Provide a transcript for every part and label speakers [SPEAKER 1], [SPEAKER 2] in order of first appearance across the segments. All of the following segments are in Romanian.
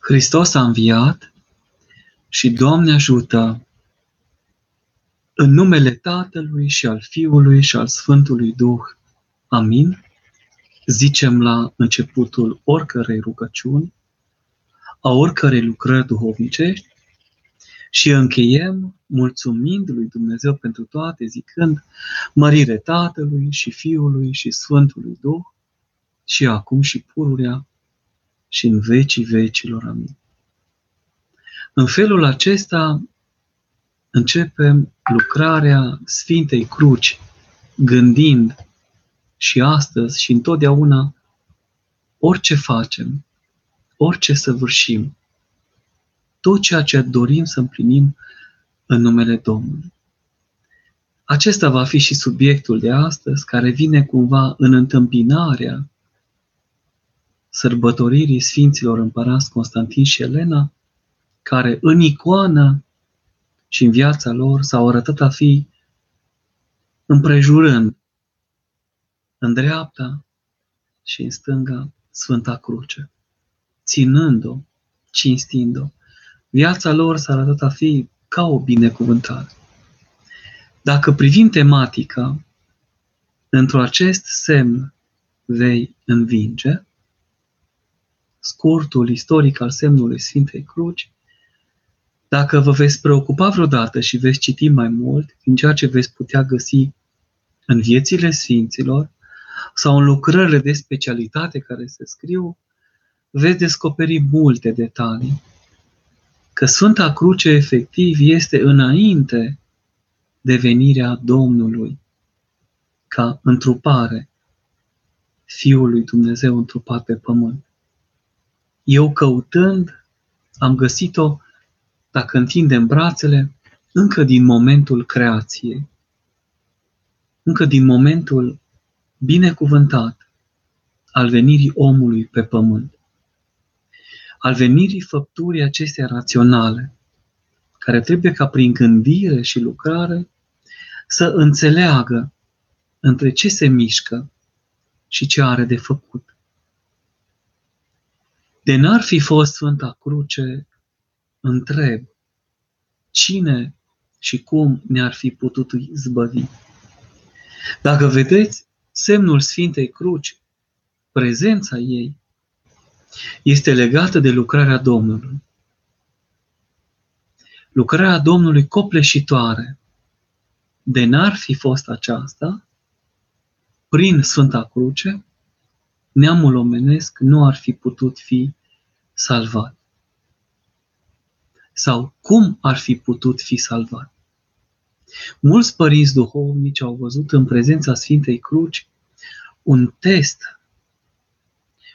[SPEAKER 1] Hristos a înviat și Doamne ajută în numele Tatălui și al Fiului și al Sfântului Duh. Amin. Zicem la începutul oricărei rugăciuni, a oricărei lucrări duhovnicești și încheiem mulțumind lui Dumnezeu pentru toate, zicând mărire Tatălui și Fiului și Sfântului Duh și acum și pururea și în vecii vecilor. Amin. În felul acesta începem lucrarea Sfintei Cruci, gândind și astăzi și întotdeauna orice facem, orice săvârșim, tot ceea ce dorim să împlinim în numele Domnului. Acesta va fi și subiectul de astăzi, care vine cumva în întâmpinarea sărbătoririi Sfinților Împărați Constantin și Elena, care în icoană și în viața lor s-au arătat a fi împrejurând în dreapta și în stânga Sfânta Cruce, ținând-o, cinstind-o. Viața lor s-a arătat a fi ca o binecuvântare. Dacă privim tematica, într-o acest semn vei învinge, scurtul istoric al semnului Sfintei Cruci, dacă vă veți preocupa vreodată și veți citi mai mult din ceea ce veți putea găsi în viețile Sfinților sau în lucrările de specialitate care se scriu, veți descoperi multe detalii. Că Sfânta Cruce efectiv este înainte de venirea Domnului ca întrupare Fiul lui Dumnezeu întrupat pe pământ. Eu căutând am găsit-o dacă întindem brațele, încă din momentul creației, încă din momentul binecuvântat al venirii omului pe pământ, al venirii făpturii acestea raționale, care trebuie ca prin gândire și lucrare să înțeleagă între ce se mișcă și ce are de făcut. De n-ar fi fost Sfânta Cruce întreb cine și cum ne-ar fi putut izbăvi. Dacă vedeți semnul Sfintei Cruci, prezența ei este legată de lucrarea Domnului. Lucrarea Domnului copleșitoare, de n-ar fi fost aceasta, prin Sfânta Cruce, neamul omenesc nu ar fi putut fi salvat sau cum ar fi putut fi salvat. Mulți părinți duhovnici au văzut în prezența Sfintei Cruci un test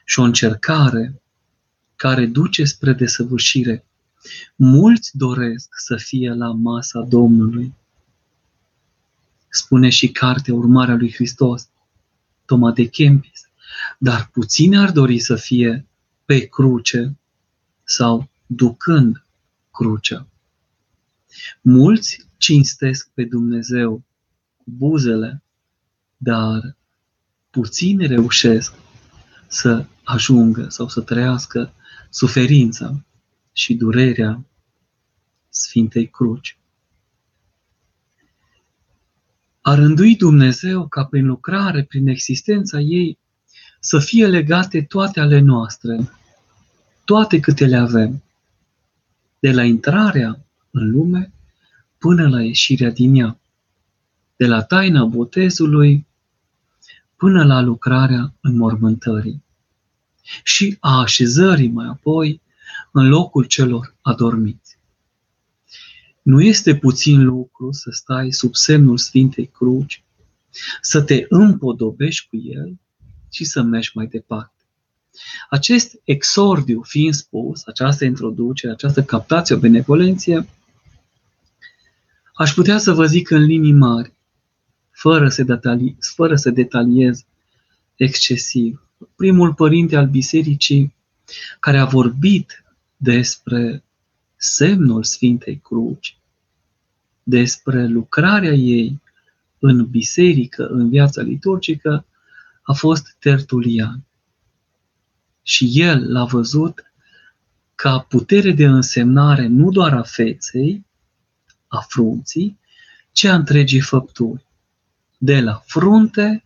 [SPEAKER 1] și o încercare care duce spre desăvârșire. Mulți doresc să fie la masa Domnului. Spune și cartea Urmarea lui Hristos, Toma de Kempis. Dar puțini ar dori să fie pe cruce sau ducând crucea. Mulți cinstesc pe Dumnezeu cu buzele, dar puțini reușesc să ajungă sau să trăiască suferința și durerea Sfintei Cruci. A rândui Dumnezeu ca prin lucrare, prin existența ei, să fie legate toate ale noastre, toate câte le avem de la intrarea în lume până la ieșirea din ea, de la taina botezului până la lucrarea înmormântării și a așezării mai apoi în locul celor adormiți. Nu este puțin lucru să stai sub semnul Sfintei Cruci, să te împodobești cu el și să mergi mai departe. Acest exordiu fiind spus, această introducere, această captație, o benevolenție, aș putea să vă zic în linii mari, fără să, detali, fără să detaliez excesiv. Primul părinte al bisericii care a vorbit despre semnul Sfintei Cruci, despre lucrarea ei în biserică, în viața liturgică, a fost Tertulian și el l-a văzut ca putere de însemnare nu doar a feței, a frunții, ci a întregii făpturi. De la frunte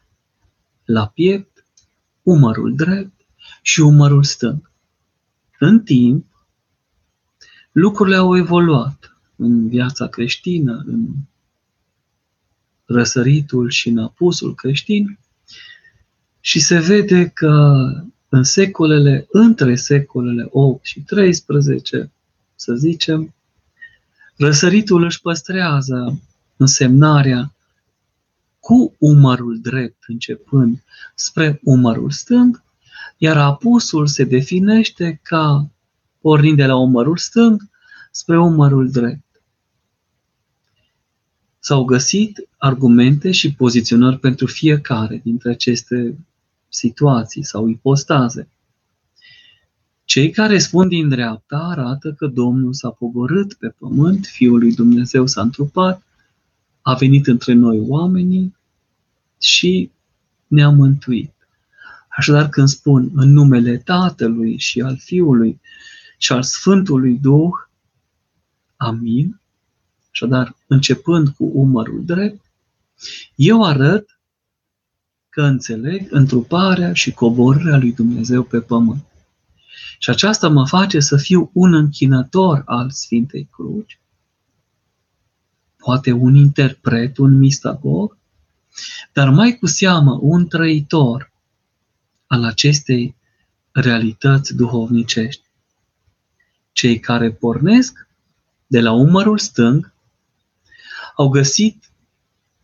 [SPEAKER 1] la piept, umărul drept și umărul stâng. În timp, lucrurile au evoluat în viața creștină, în răsăritul și în apusul creștin și se vede că în secolele, între secolele 8 și 13, să zicem, răsăritul își păstrează însemnarea cu umărul drept începând spre umărul stâng, iar apusul se definește ca pornind de la umărul stâng spre umărul drept. S-au găsit argumente și poziționări pentru fiecare dintre aceste situații sau ipostaze. Cei care spun din dreapta arată că Domnul s-a pogorât pe pământ, Fiul lui Dumnezeu s-a întrupat, a venit între noi oamenii și ne-a mântuit. Așadar, când spun în numele Tatălui și al Fiului și al Sfântului Duh, Amin, așadar, începând cu umărul drept, eu arăt că înțeleg întruparea și coborârea lui Dumnezeu pe pământ. Și aceasta mă face să fiu un închinător al Sfintei Cruci, poate un interpret, un mistagog, dar mai cu seamă un trăitor al acestei realități duhovnicești. Cei care pornesc de la umărul stâng au găsit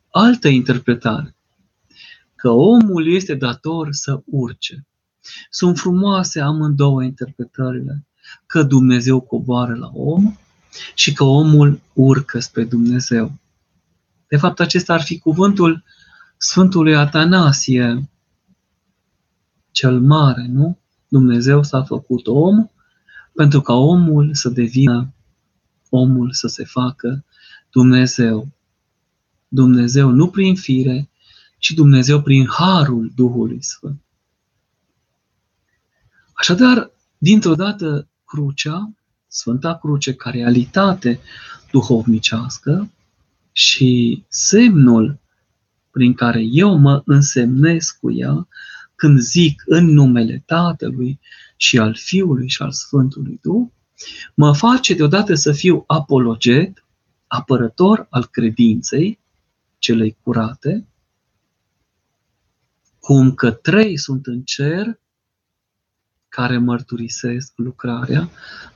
[SPEAKER 1] altă interpretare, că omul este dator să urce. Sunt frumoase amândouă interpretările, că Dumnezeu coboară la om și că omul urcă spre Dumnezeu. De fapt, acesta ar fi cuvântul Sfântului Atanasie, cel mare, nu? Dumnezeu s-a făcut om pentru ca omul să devină omul să se facă Dumnezeu. Dumnezeu nu prin fire, ci Dumnezeu prin harul Duhului Sfânt. Așadar, dintr-o dată, crucea, Sfânta Cruce, ca realitate duhovnicească și semnul prin care eu mă însemnesc cu ea când zic în numele Tatălui și al Fiului și al Sfântului Duh, mă face deodată să fiu apologet, apărător al credinței celei curate, cum că trei sunt în cer care mărturisesc lucrarea,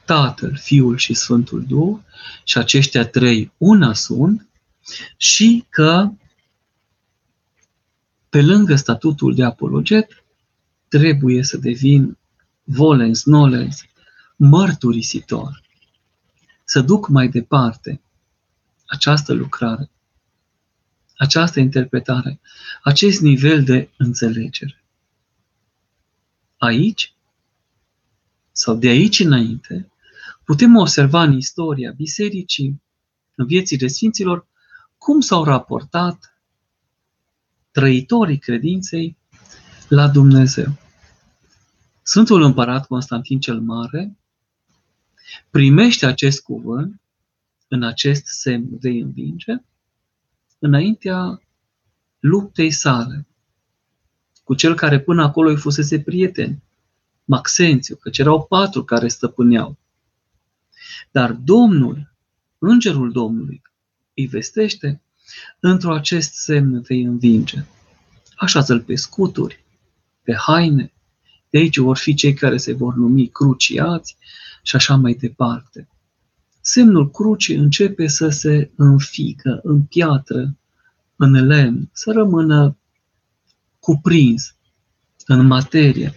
[SPEAKER 1] Tatăl, Fiul și Sfântul Duh, și aceștia trei una sunt, și că pe lângă statutul de apologet, trebuie să devin volens, nolens, mărturisitor. Să duc mai departe această lucrare, această interpretare, acest nivel de înțelegere. Aici, sau de aici înainte, putem observa în istoria bisericii, în viețile Sfinților, cum s-au raportat trăitorii credinței la Dumnezeu. Sfântul Împărat Constantin cel Mare primește acest cuvânt în acest semn de învinge înaintea luptei sale cu cel care până acolo îi fusese prieten, Maxențiu, căci erau patru care stăpâneau. Dar Domnul, Îngerul Domnului, îi vestește într-o acest semn de învinge. Așează-l pe scuturi, pe haine, de aici vor fi cei care se vor numi cruciați și așa mai departe. Semnul crucii începe să se înfică în piatră, în lemn, să rămână cuprins în materie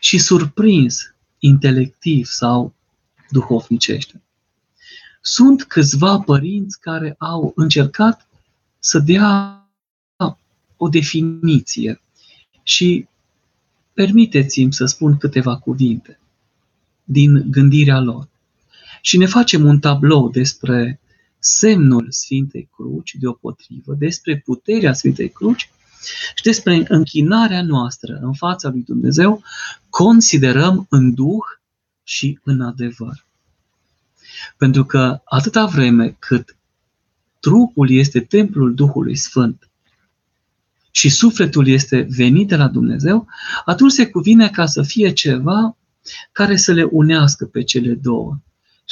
[SPEAKER 1] și surprins intelectiv sau duhovnicește. Sunt câțiva părinți care au încercat să dea o definiție și permiteți-mi să spun câteva cuvinte din gândirea lor. Și ne facem un tablou despre semnul Sfintei Cruci, deopotrivă, despre puterea Sfintei Cruci și despre închinarea noastră în fața lui Dumnezeu, considerăm în Duh și în adevăr. Pentru că atâta vreme cât trupul este templul Duhului Sfânt și sufletul este venit de la Dumnezeu, atunci se cuvine ca să fie ceva care să le unească pe cele două.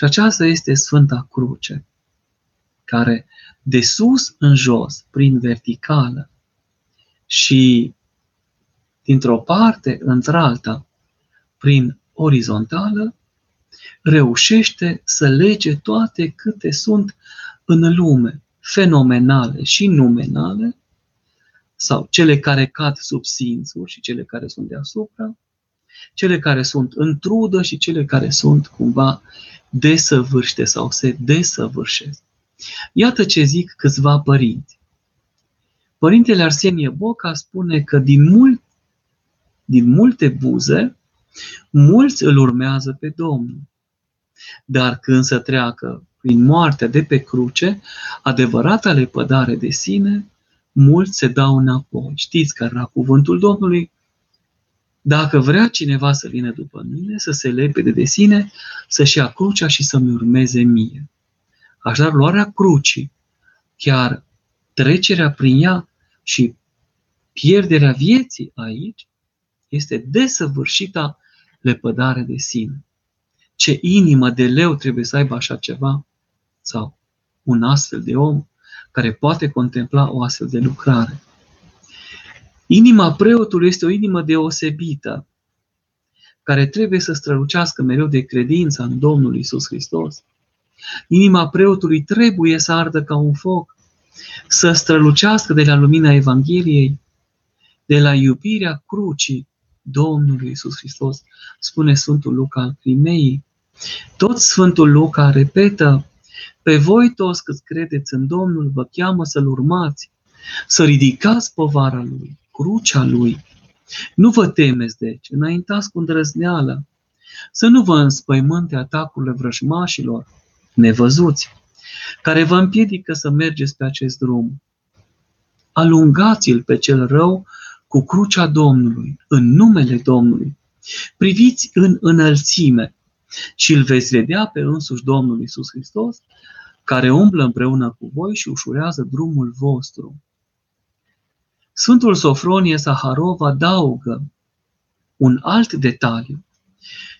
[SPEAKER 1] Și aceasta este Sfânta Cruce, care de sus în jos, prin verticală și dintr-o parte într-alta, prin orizontală, reușește să lege toate câte sunt în lume, fenomenale și numenale, sau cele care cad sub simțuri și cele care sunt deasupra, cele care sunt în trudă și cele care sunt cumva desăvârșite sau se desăvârșesc. Iată ce zic câțiva părinți. Părintele Arsenie Boca spune că din, mult, din multe buze, mulți îl urmează pe Domnul. Dar când să treacă prin moartea de pe cruce, adevărata lepădare de sine, mulți se dau înapoi. Știți că era cuvântul Domnului? Dacă vrea cineva să vină după mine, să se lepede de sine, să-și ia crucea și să-mi urmeze mie. Așadar, luarea crucii, chiar trecerea prin ea și pierderea vieții aici, este desăvârșita lepădare de sine. Ce inimă de leu trebuie să aibă așa ceva? Sau un astfel de om care poate contempla o astfel de lucrare. Inima preotului este o inimă deosebită, care trebuie să strălucească mereu de credința în Domnul Isus Hristos. Inima preotului trebuie să ardă ca un foc, să strălucească de la lumina Evangheliei, de la iubirea crucii Domnului Isus Hristos, spune Sfântul Luca al Crimeii. Tot Sfântul Luca repetă, pe voi toți cât credeți în Domnul, vă cheamă să-L urmați, să ridicați povara Lui, crucea Lui. Nu vă temeți, deci, înaintați cu îndrăzneală, să nu vă înspăimânte atacurile vrăjmașilor, nevăzuți, care vă împiedică să mergeți pe acest drum. Alungați-l pe cel rău cu crucea Domnului, în numele Domnului. Priviți în înălțime și îl veți vedea pe însuși Domnul Isus Hristos, care umblă împreună cu voi și ușurează drumul vostru. Sfântul Sofronie Saharov adaugă un alt detaliu.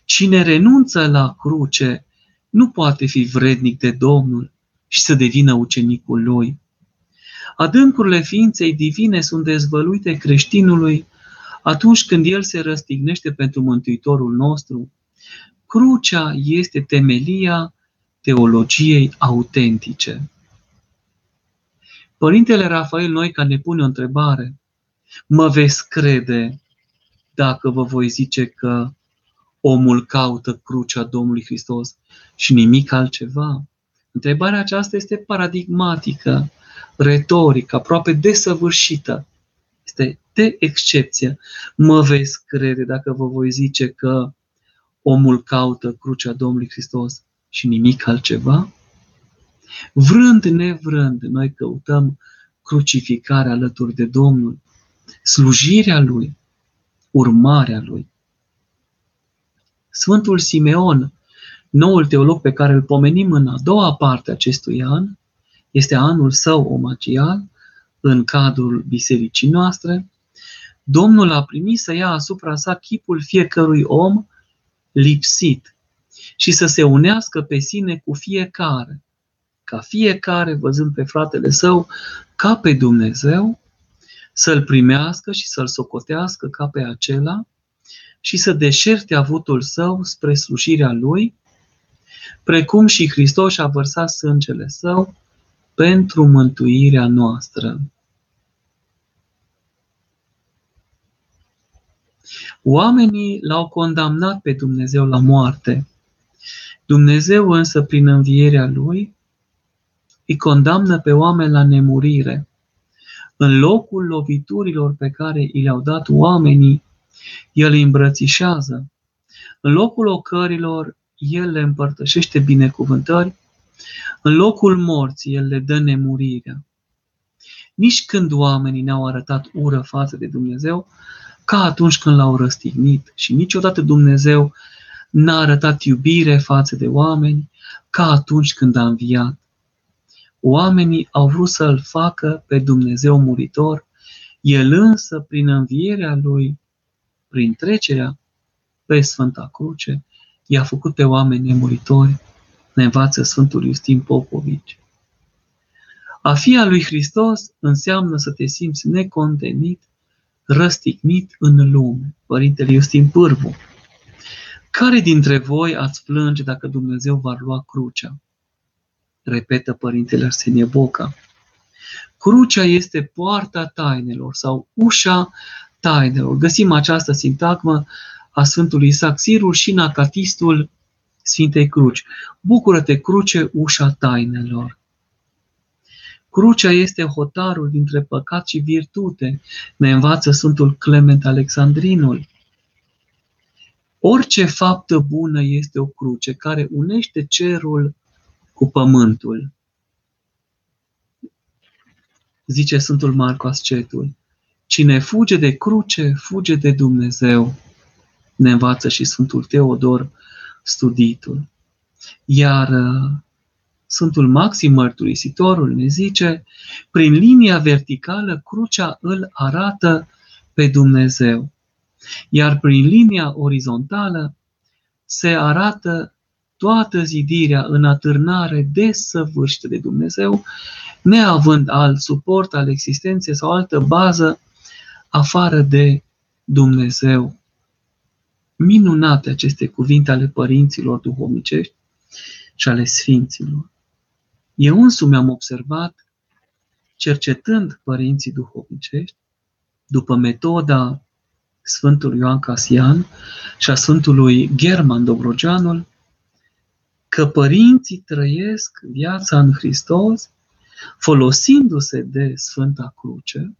[SPEAKER 1] Cine renunță la cruce nu poate fi vrednic de Domnul și să devină ucenicul lui. Adâncurile ființei divine sunt dezvăluite creștinului atunci când el se răstignește pentru Mântuitorul nostru. Crucea este temelia teologiei autentice. Părintele Rafael Noica ne pune o întrebare. Mă veți crede dacă vă voi zice că omul caută crucea Domnului Hristos și nimic altceva? Întrebarea aceasta este paradigmatică, retorică, aproape desăvârșită. Este de excepție. Mă veți crede dacă vă voi zice că omul caută crucea Domnului Hristos și nimic altceva? Vrând, nevrând, noi căutăm crucificarea alături de Domnul, slujirea Lui, urmarea Lui. Sfântul Simeon, noul teolog pe care îl pomenim în a doua parte a acestui an, este anul său omagial în cadrul bisericii noastre, Domnul a primit să ia asupra sa chipul fiecărui om lipsit și să se unească pe sine cu fiecare, ca fiecare, văzând pe fratele său ca pe Dumnezeu, să-l primească și să-l socotească ca pe acela și să deșerte avutul său spre slujirea lui, precum și Hristos a vărsat sângele său pentru mântuirea noastră. Oamenii l-au condamnat pe Dumnezeu la moarte. Dumnezeu însă, prin învierea Lui, îi condamnă pe oameni la nemurire. În locul loviturilor pe care i le-au dat oamenii, El îi îmbrățișează. În locul ocărilor, El le împărtășește binecuvântări. În locul morții, El le dă nemurirea. Nici când oamenii ne-au arătat ură față de Dumnezeu, ca atunci când l-au răstignit. Și niciodată Dumnezeu n-a arătat iubire față de oameni ca atunci când a înviat. Oamenii au vrut să-L facă pe Dumnezeu muritor, El însă, prin învierea Lui, prin trecerea pe Sfânta Cruce, i-a făcut pe oameni nemuritori, ne învață Sfântul Iustin Popovici. A fi al lui Hristos înseamnă să te simți necontenit, răstignit în lume. Părintele Iustin Pârvu. Care dintre voi ați plânge dacă Dumnezeu va lua crucea? Repetă Părintele Arsenie Boca. Crucea este poarta tainelor sau ușa tainelor. Găsim această sintagmă a Sfântului Isaac Sirul și în acatistul Sfintei Cruci. Bucură-te, cruce, ușa tainelor. Crucea este hotarul dintre păcat și virtute, ne învață Sfântul Clement Alexandrinul. Orice faptă bună este o cruce care unește cerul cu pământul. Zice Sfântul Marco Ascetul. Cine fuge de cruce, fuge de Dumnezeu. Ne învață și Sfântul Teodor studitul. Iar uh, Sfântul Maxim Mărturisitorul ne zice, prin linia verticală, crucea îl arată pe Dumnezeu. Iar prin linia orizontală se arată toată zidirea în atârnare desăvârșită de Dumnezeu, neavând alt suport al existenței sau altă bază afară de Dumnezeu. Minunate aceste cuvinte ale părinților duhovnicești și ale sfinților. Eu însumi am observat, cercetând părinții duhovnicești, după metoda Sfântului Ioan Casian și a Sfântului German Dobrogeanul, că părinții trăiesc viața în Hristos folosindu-se de Sfânta Cruce,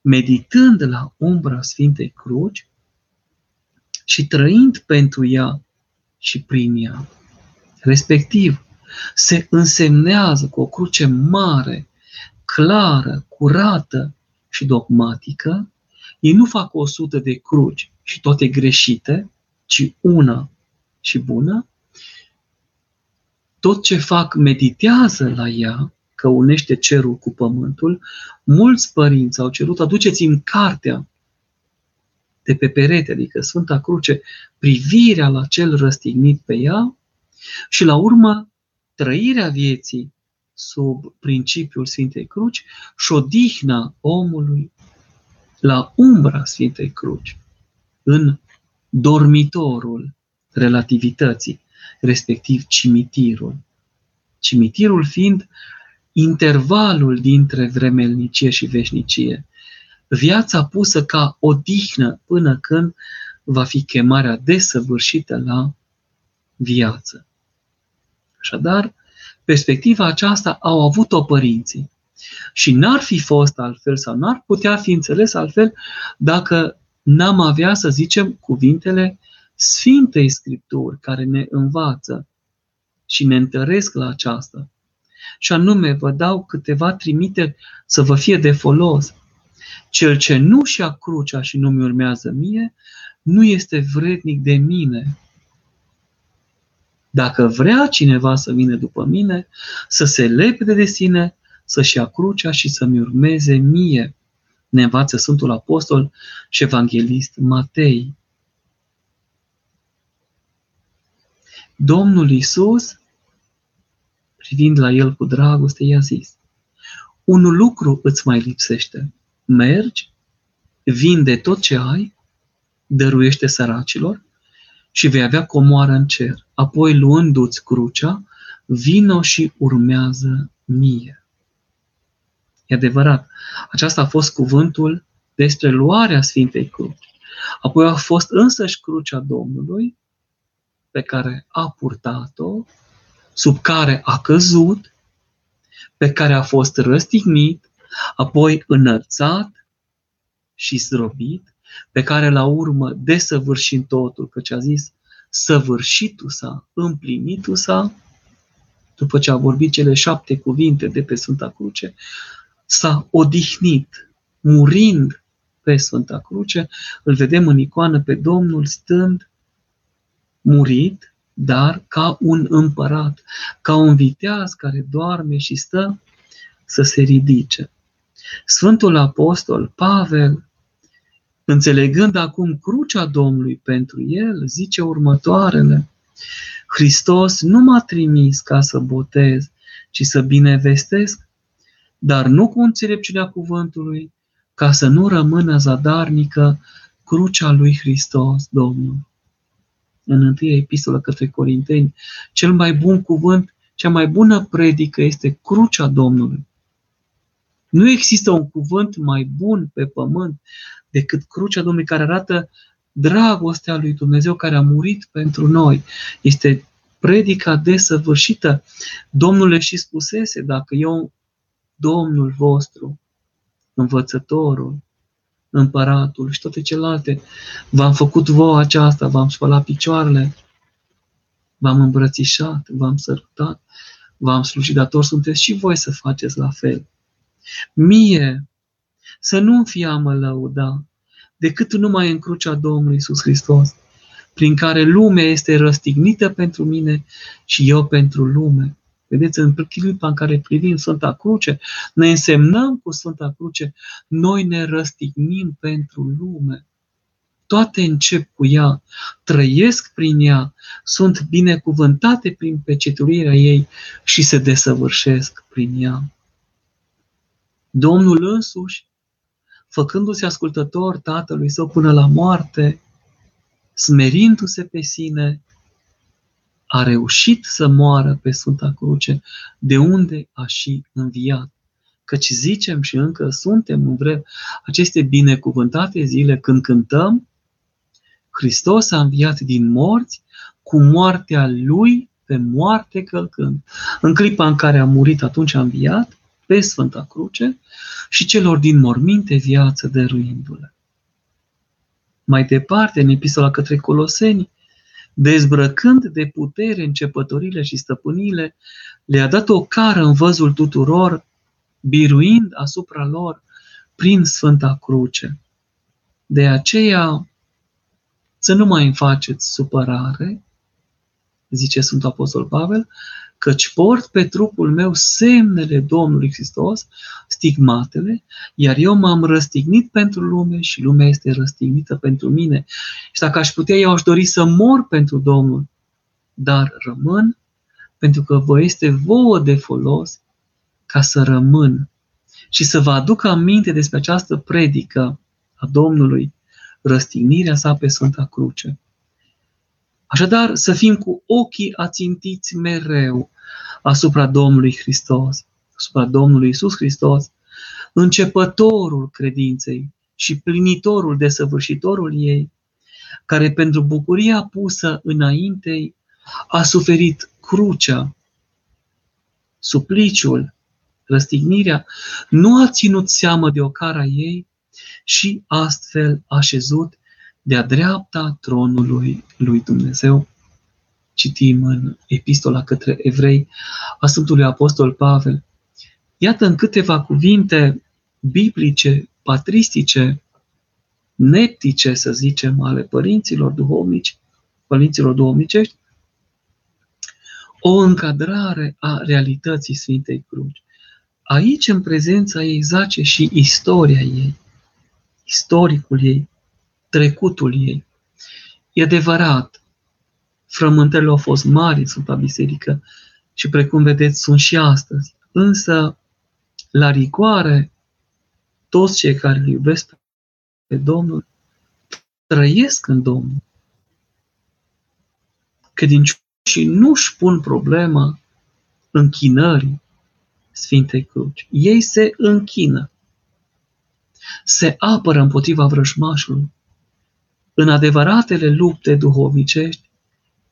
[SPEAKER 1] meditând la umbra Sfintei Cruci și trăind pentru ea și prin ea. Respectiv, se însemnează cu o cruce mare, clară, curată și dogmatică, ei nu fac o sută de cruci și toate greșite, ci una și bună. Tot ce fac meditează la ea, că unește cerul cu pământul. Mulți părinți au cerut, aduceți-mi cartea de pe perete, adică Sfânta Cruce, privirea la cel răstignit pe ea și la urmă trăirea vieții sub principiul Sfintei Cruci și odihna omului la umbra Sfintei Cruci, în dormitorul relativității, respectiv cimitirul. Cimitirul fiind intervalul dintre vremelnicie și veșnicie. Viața pusă ca odihnă până când va fi chemarea desăvârșită la viață. Așadar, perspectiva aceasta au avut-o părinții. Și n-ar fi fost altfel sau n-ar putea fi înțeles altfel dacă n-am avea, să zicem, cuvintele Sfintei Scripturi care ne învață și ne întăresc la aceasta. Și anume, vă dau câteva trimiteri să vă fie de folos. Cel ce nu și-a crucea și nu mi urmează mie, nu este vrednic de mine. Dacă vrea cineva să vină după mine, să se lepede de sine, să-și ia crucea și să-mi urmeze mie. Ne învață Sfântul Apostol și Evanghelist Matei. Domnul Isus, privind la el cu dragoste, i-a zis, un lucru îți mai lipsește. Mergi, vinde tot ce ai, dăruiește săracilor și vei avea comoară în cer. Apoi, luându-ți crucea, vino și urmează mie. E adevărat, aceasta a fost cuvântul despre luarea Sfintei Cruci. Apoi a fost însăși crucea Domnului, pe care a purtat-o, sub care a căzut, pe care a fost răstignit, apoi înălțat și zdrobit, pe care la urmă, desăvârșind totul, căci a zis, săvârșitul sa, împlinitul sa, după ce a vorbit cele șapte cuvinte de pe Sfânta Cruce, s-a odihnit, murind pe Sfânta Cruce, îl vedem în icoană pe Domnul stând murit, dar ca un împărat, ca un viteaz care doarme și stă să se ridice. Sfântul Apostol Pavel, înțelegând acum crucea Domnului pentru el, zice următoarele. Hristos nu m-a trimis ca să botez, ci să binevestesc, dar nu cu înțelepciunea cuvântului, ca să nu rămână zadarnică crucea lui Hristos, Domnul. În întâia epistolă către Corinteni, cel mai bun cuvânt, cea mai bună predică este crucea Domnului. Nu există un cuvânt mai bun pe pământ decât crucea Domnului care arată dragostea lui Dumnezeu care a murit pentru noi. Este predica desăvârșită. Domnul le și spusese, dacă eu, Domnul vostru, învățătorul, împăratul și toate celelalte, v-am făcut vouă aceasta, v-am spălat picioarele, v-am îmbrățișat, v-am sărutat, v-am slujit dator, sunteți și voi să faceți la fel. Mie să nu-mi fie a mă lăuda decât numai în crucea Domnului Iisus Hristos, prin care lumea este răstignită pentru mine și eu pentru lume. Vedeți, în clipa în care privim Sfânta Cruce, ne însemnăm cu Sfânta Cruce, noi ne răstignim pentru lume. Toate încep cu ea, trăiesc prin ea, sunt binecuvântate prin pecetuirea ei și se desăvârșesc prin ea. Domnul însuși, făcându-se ascultător Tatălui Său până la moarte, smerindu-se pe sine, a reușit să moară pe Sfânta Cruce, de unde a și înviat. Căci zicem și încă suntem în vreme aceste binecuvântate zile când cântăm, Hristos a înviat din morți cu moartea Lui pe moarte călcând. În clipa în care a murit, atunci a înviat pe Sfânta Cruce și celor din morminte viață dăruindu-le. Mai departe, în epistola către Coloseni, dezbrăcând de putere începătorile și stăpânile, le-a dat o cară în văzul tuturor, biruind asupra lor prin Sfânta Cruce. De aceea, să nu mai îmi faceți supărare, zice Sfântul Apostol Pavel, căci port pe trupul meu semnele Domnului Hristos, stigmatele, iar eu m-am răstignit pentru lume și lumea este răstignită pentru mine. Și dacă aș putea, eu aș dori să mor pentru Domnul, dar rămân pentru că vă este vouă de folos ca să rămân și să vă aduc aminte despre această predică a Domnului, răstignirea sa pe Sfânta Cruce. Așadar, să fim cu ochii ațintiți mereu asupra Domnului Hristos, asupra Domnului Isus Hristos, începătorul credinței și plinitorul, desăvârșitorul ei, care pentru bucuria pusă înaintei a suferit crucea, supliciul, răstignirea, nu a ținut seamă de ocara ei și astfel a șezut de-a dreapta tronului lui Dumnezeu. Citim în epistola către evrei a Sfântului Apostol Pavel. Iată în câteva cuvinte biblice, patristice, neptice, să zicem, ale părinților duhovnici, părinților duhovnicești, o încadrare a realității Sfintei Cruci. Aici, în prezența ei, zace și istoria ei, istoricul ei, trecutul ei. E adevărat, frământările au fost mari în Sfânta Biserică și, precum vedeți, sunt și astăzi. Însă, la rigoare, toți cei care îl iubesc pe Domnul trăiesc în Domnul. și nu își pun problema închinării Sfintei Cruci. Ei se închină. Se apără împotriva vrăjmașului în adevăratele lupte duhovnicești,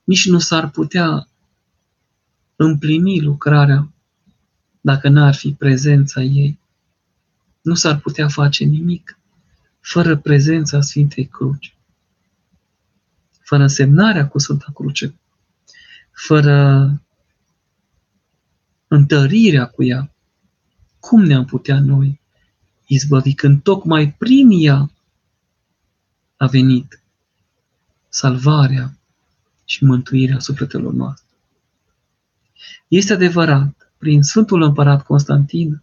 [SPEAKER 1] nici nu s-ar putea împlini lucrarea dacă n-ar fi prezența ei. Nu s-ar putea face nimic fără prezența Sfintei Cruci, fără însemnarea cu Sfânta Cruce, fără întărirea cu ea. Cum ne-am putea noi izbăvi când tocmai prin ea a venit salvarea, și mântuirea sufletelor noastre. Este adevărat, prin Sfântul Împărat Constantin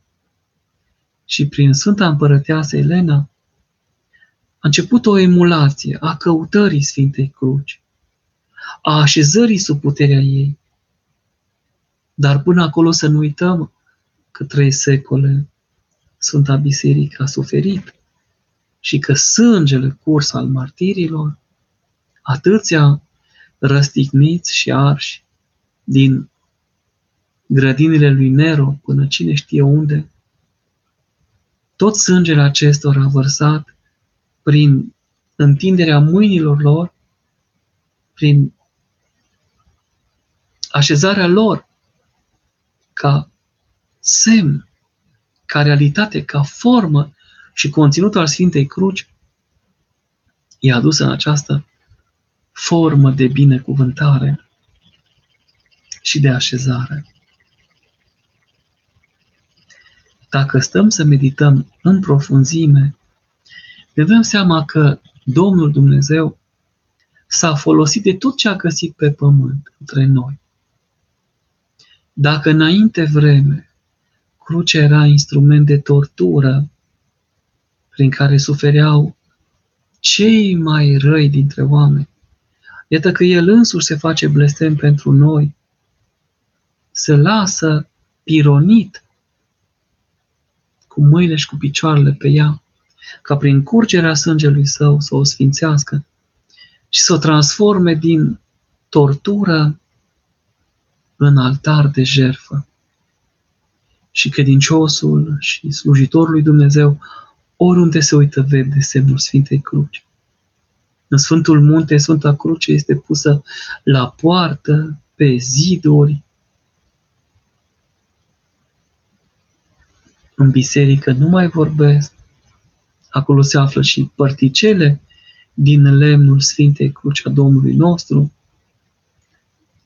[SPEAKER 1] și prin Sfânta Împărăteasă Elena, a început o emulație a căutării Sfintei Cruci, a așezării sub puterea ei. Dar până acolo să nu uităm că trei secole Sfânta Biserică a suferit și că sângele curs al martirilor, atâția răstigniți și arși din grădinile lui Nero până cine știe unde, tot sângele acestor a vărsat prin întinderea mâinilor lor, prin așezarea lor ca semn, ca realitate, ca formă și conținutul al Sfintei Cruci, e adus în această formă de binecuvântare și de așezare. Dacă stăm să medităm în profunzime, ne dăm seama că Domnul Dumnezeu s-a folosit de tot ce a găsit pe pământ între noi. Dacă înainte vreme crucea era instrument de tortură prin care sufereau cei mai răi dintre oameni, iată că El însuși se face blestem pentru noi, se lasă pironit cu mâinile și cu picioarele pe ea, ca prin curgerea sângelui său să o sfințească și să o transforme din tortură în altar de jerfă. Și credinciosul și slujitorul lui Dumnezeu, oriunde se uită, vede semnul Sfintei Cruci. În Sfântul Munte, Sfânta Cruce este pusă la poartă, pe ziduri. În biserică nu mai vorbesc. Acolo se află și părticele din lemnul Sfintei Cruci a Domnului nostru.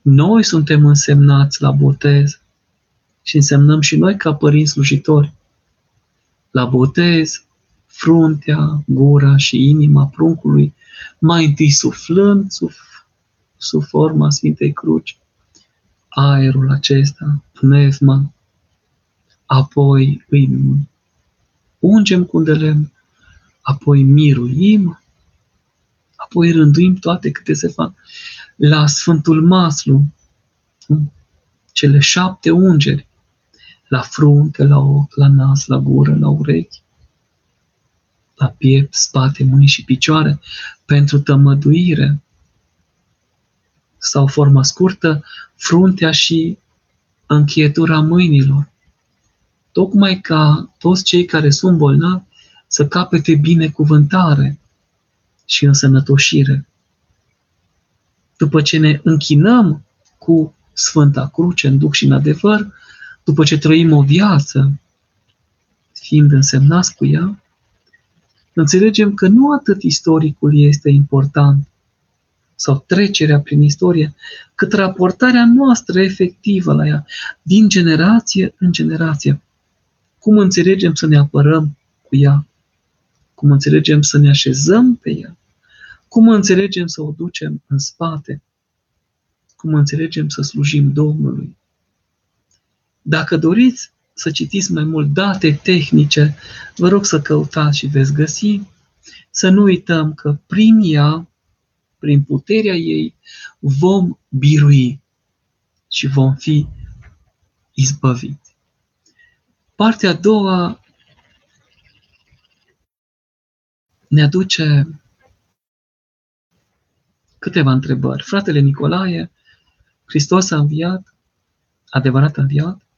[SPEAKER 1] Noi suntem însemnați la botez și însemnăm și noi ca părinți slujitori. La botez, fruntea, gura și inima pruncului, mai întâi suflând sub, sub forma Sfintei Cruci, aerul acesta, pneuma, apoi îi ungem cu de lemn, apoi miruim, apoi rânduim toate câte se fac. La Sfântul Maslu, cele șapte ungeri, la frunte, la ochi, la nas, la gură, la urechi, la piept, spate, mâini și picioare, pentru tămăduire. Sau forma scurtă, fruntea și încheietura mâinilor. Tocmai ca toți cei care sunt bolnavi să capete binecuvântare și însănătoșire. După ce ne închinăm cu Sfânta Cruce în duc și în adevăr, după ce trăim o viață, fiind însemnați cu ea, înțelegem că nu atât istoricul este important sau trecerea prin istorie, cât raportarea noastră efectivă la ea, din generație în generație. Cum înțelegem să ne apărăm cu ea, cum înțelegem să ne așezăm pe ea, cum înțelegem să o ducem în spate, cum înțelegem să slujim Domnului. Dacă doriți să citiți mai mult date tehnice, vă rog să căutați și veți găsi. Să nu uităm că prin ea, prin puterea ei, vom birui și vom fi izbăviți. Partea a doua ne aduce câteva întrebări. Fratele Nicolae, Hristos a înviat, adevărat a înviat?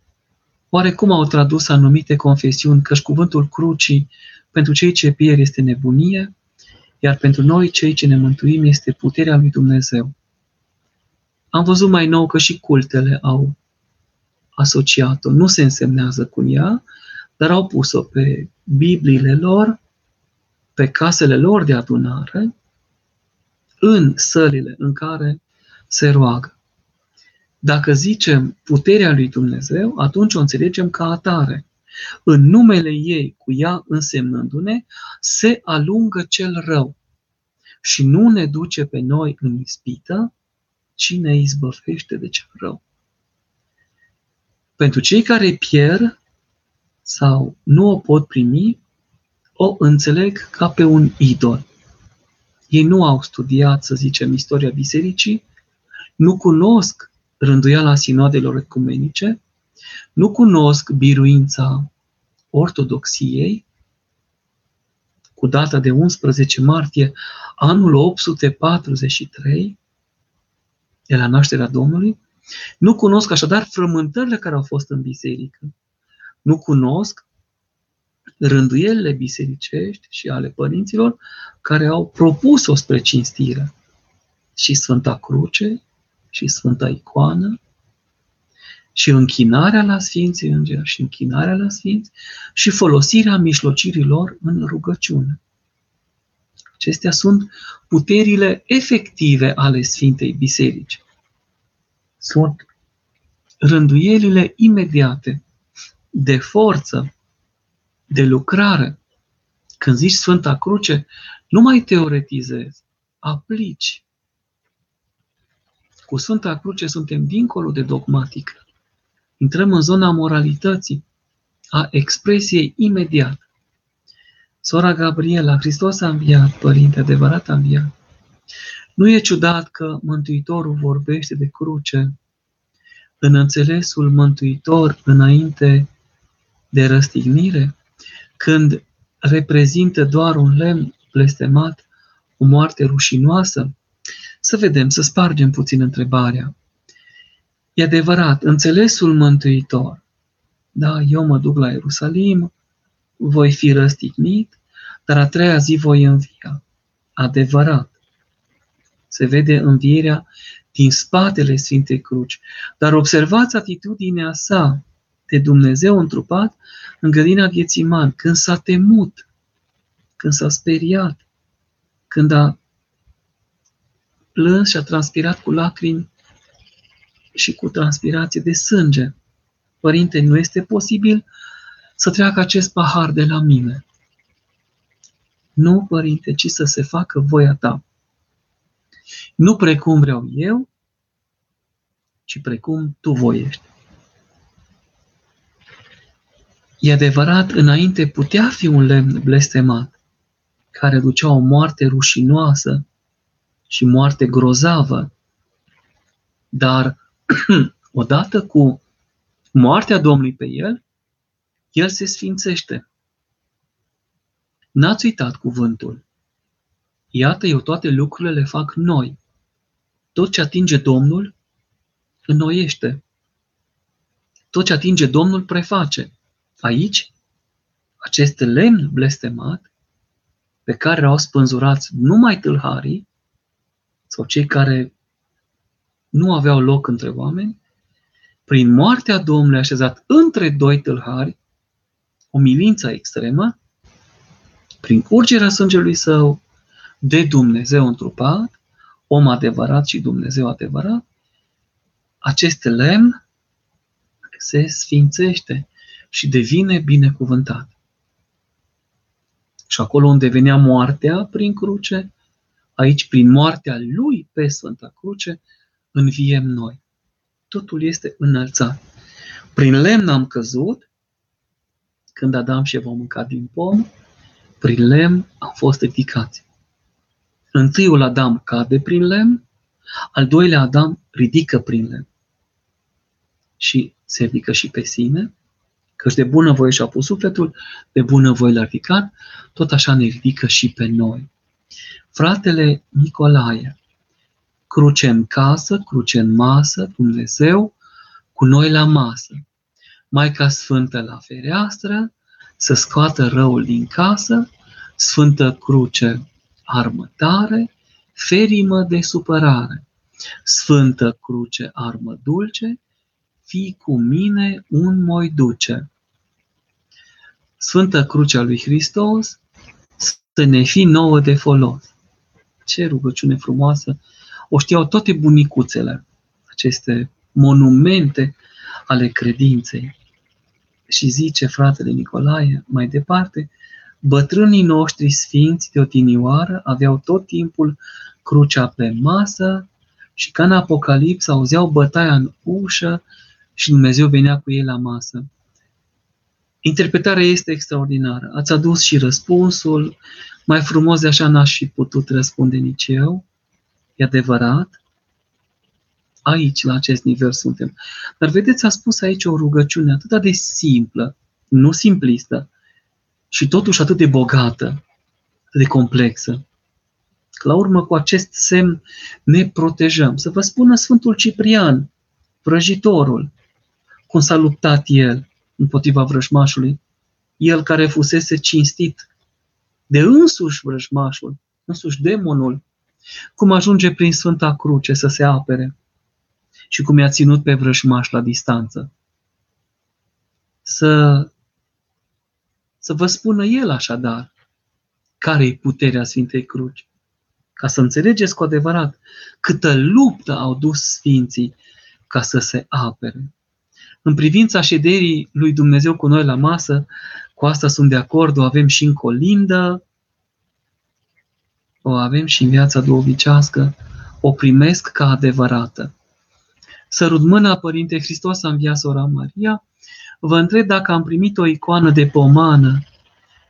[SPEAKER 1] Oare cum au tradus anumite confesiuni căci cuvântul crucii pentru cei ce pierd este nebunie, iar pentru noi, cei ce ne mântuim, este puterea lui Dumnezeu? Am văzut mai nou că și cultele au asociat-o. Nu se însemnează cu ea, dar au pus-o pe Bibliile lor, pe casele lor de adunare, în sălile în care se roagă. Dacă zicem puterea lui Dumnezeu, atunci o înțelegem ca atare. În numele ei, cu ea însemnându-ne, se alungă cel rău și nu ne duce pe noi în ispită, cine izbăvește de cel rău. Pentru cei care pierd sau nu o pot primi, o înțeleg ca pe un idol. Ei nu au studiat, să zicem, istoria bisericii, nu cunosc rânduiala sinodelor ecumenice, nu cunosc biruința ortodoxiei, cu data de 11 martie anul 843, de la nașterea Domnului, nu cunosc așadar frământările care au fost în biserică. Nu cunosc rânduielile bisericești și ale părinților care au propus-o spre cinstire. Și Sfânta Cruce, și Sfânta Icoană, și închinarea la Sfinții Îngeri, și închinarea la Sfinți, și folosirea mișlocirilor în rugăciune. Acestea sunt puterile efective ale Sfintei Biserici. Sunt rânduielile imediate de forță, de lucrare. Când zici Sfânta Cruce, nu mai teoretizezi, aplici. Cu Sfânta Cruce suntem dincolo de dogmatic. Intrăm în zona moralității, a expresiei imediat. Sora Gabriela, Hristos a înviat, Părinte, adevărat a înviat. Nu e ciudat că Mântuitorul vorbește de cruce în înțelesul Mântuitor înainte de răstignire, când reprezintă doar un lemn blestemat, o moarte rușinoasă? Să vedem, să spargem puțin întrebarea. E adevărat, înțelesul Mântuitor, da, eu mă duc la Ierusalim, voi fi răstignit, dar a treia zi voi învia. Adevărat. Se vede învierea din spatele Sfintei Cruci. Dar observați atitudinea sa de Dumnezeu întrupat în grădina Ghețiman, când s-a temut, când s-a speriat, când a plâns și a transpirat cu lacrimi și cu transpirație de sânge. Părinte, nu este posibil să treacă acest pahar de la mine. Nu, Părinte, ci să se facă voia ta. Nu precum vreau eu, ci precum tu voiești. E adevărat, înainte putea fi un lemn blestemat, care ducea o moarte rușinoasă și moarte grozavă, dar odată cu moartea Domnului pe el, el se sfințește. N-ați uitat cuvântul. Iată, eu toate lucrurile le fac noi. Tot ce atinge Domnul, înnoiește. Tot ce atinge Domnul, preface. Aici, acest lemn blestemat, pe care au spânzurați numai tâlharii, sau cei care nu aveau loc între oameni, prin moartea Domnului așezat între doi tâlhari, o milință extremă, prin curgerea sângelui său de Dumnezeu întrupat, om adevărat și Dumnezeu adevărat, acest lemn se sfințește și devine binecuvântat. Și acolo unde venea moartea prin cruce, aici prin moartea lui pe Sfânta Cruce, înviem noi. Totul este înălțat. Prin lemn am căzut, când Adam și vom mânca din pom, prin lemn am fost ridicați. Întâiul Adam cade prin lemn, al doilea Adam ridică prin lemn. Și se ridică și pe sine, căci de bună voie și-a pus sufletul, de bună voie l-a ridicat, tot așa ne ridică și pe noi. Fratele Nicolae, cruce în casă, cruce în masă, Dumnezeu, cu noi la masă. Maica Sfântă la fereastră, să scoată răul din casă, Sfântă Cruce armătare, ferimă de supărare. Sfântă Cruce armă dulce, fii cu mine un moi duce. Sfântă Crucea lui Hristos să ne fi nouă de folos. Ce rugăciune frumoasă! O știau toate bunicuțele, aceste monumente ale credinței. Și zice fratele Nicolae mai departe, bătrânii noștri sfinți de otinioară aveau tot timpul crucea pe masă Și ca în Apocalips auzeau bătaia în ușă și Dumnezeu venea cu ei la masă. Interpretarea este extraordinară. Ați adus și răspunsul. Mai frumos de așa n-aș fi putut răspunde nici eu. E adevărat. Aici, la acest nivel suntem. Dar vedeți, a spus aici o rugăciune atât de simplă, nu simplistă, și totuși atât de bogată, atât de complexă. La urmă, cu acest semn ne protejăm. Să vă spună Sfântul Ciprian, vrăjitorul, cum s-a luptat el împotriva vrăjmașului, el care fusese cinstit de însuși vrăjmașul, însuși demonul, cum ajunge prin Sfânta Cruce să se apere și cum i-a ținut pe vrăjmaș la distanță. Să, să vă spună el așadar care e puterea Sfintei Cruci. Ca să înțelegeți cu adevărat câtă luptă au dus Sfinții ca să se apere. În privința șederii lui Dumnezeu cu noi la masă, cu asta sunt de acord, o avem și în colindă, o avem și în viața duovicească, o primesc ca adevărată. Sărut mâna, Părinte Hristos, a înviat sora Maria, vă întreb dacă am primit o icoană de pomană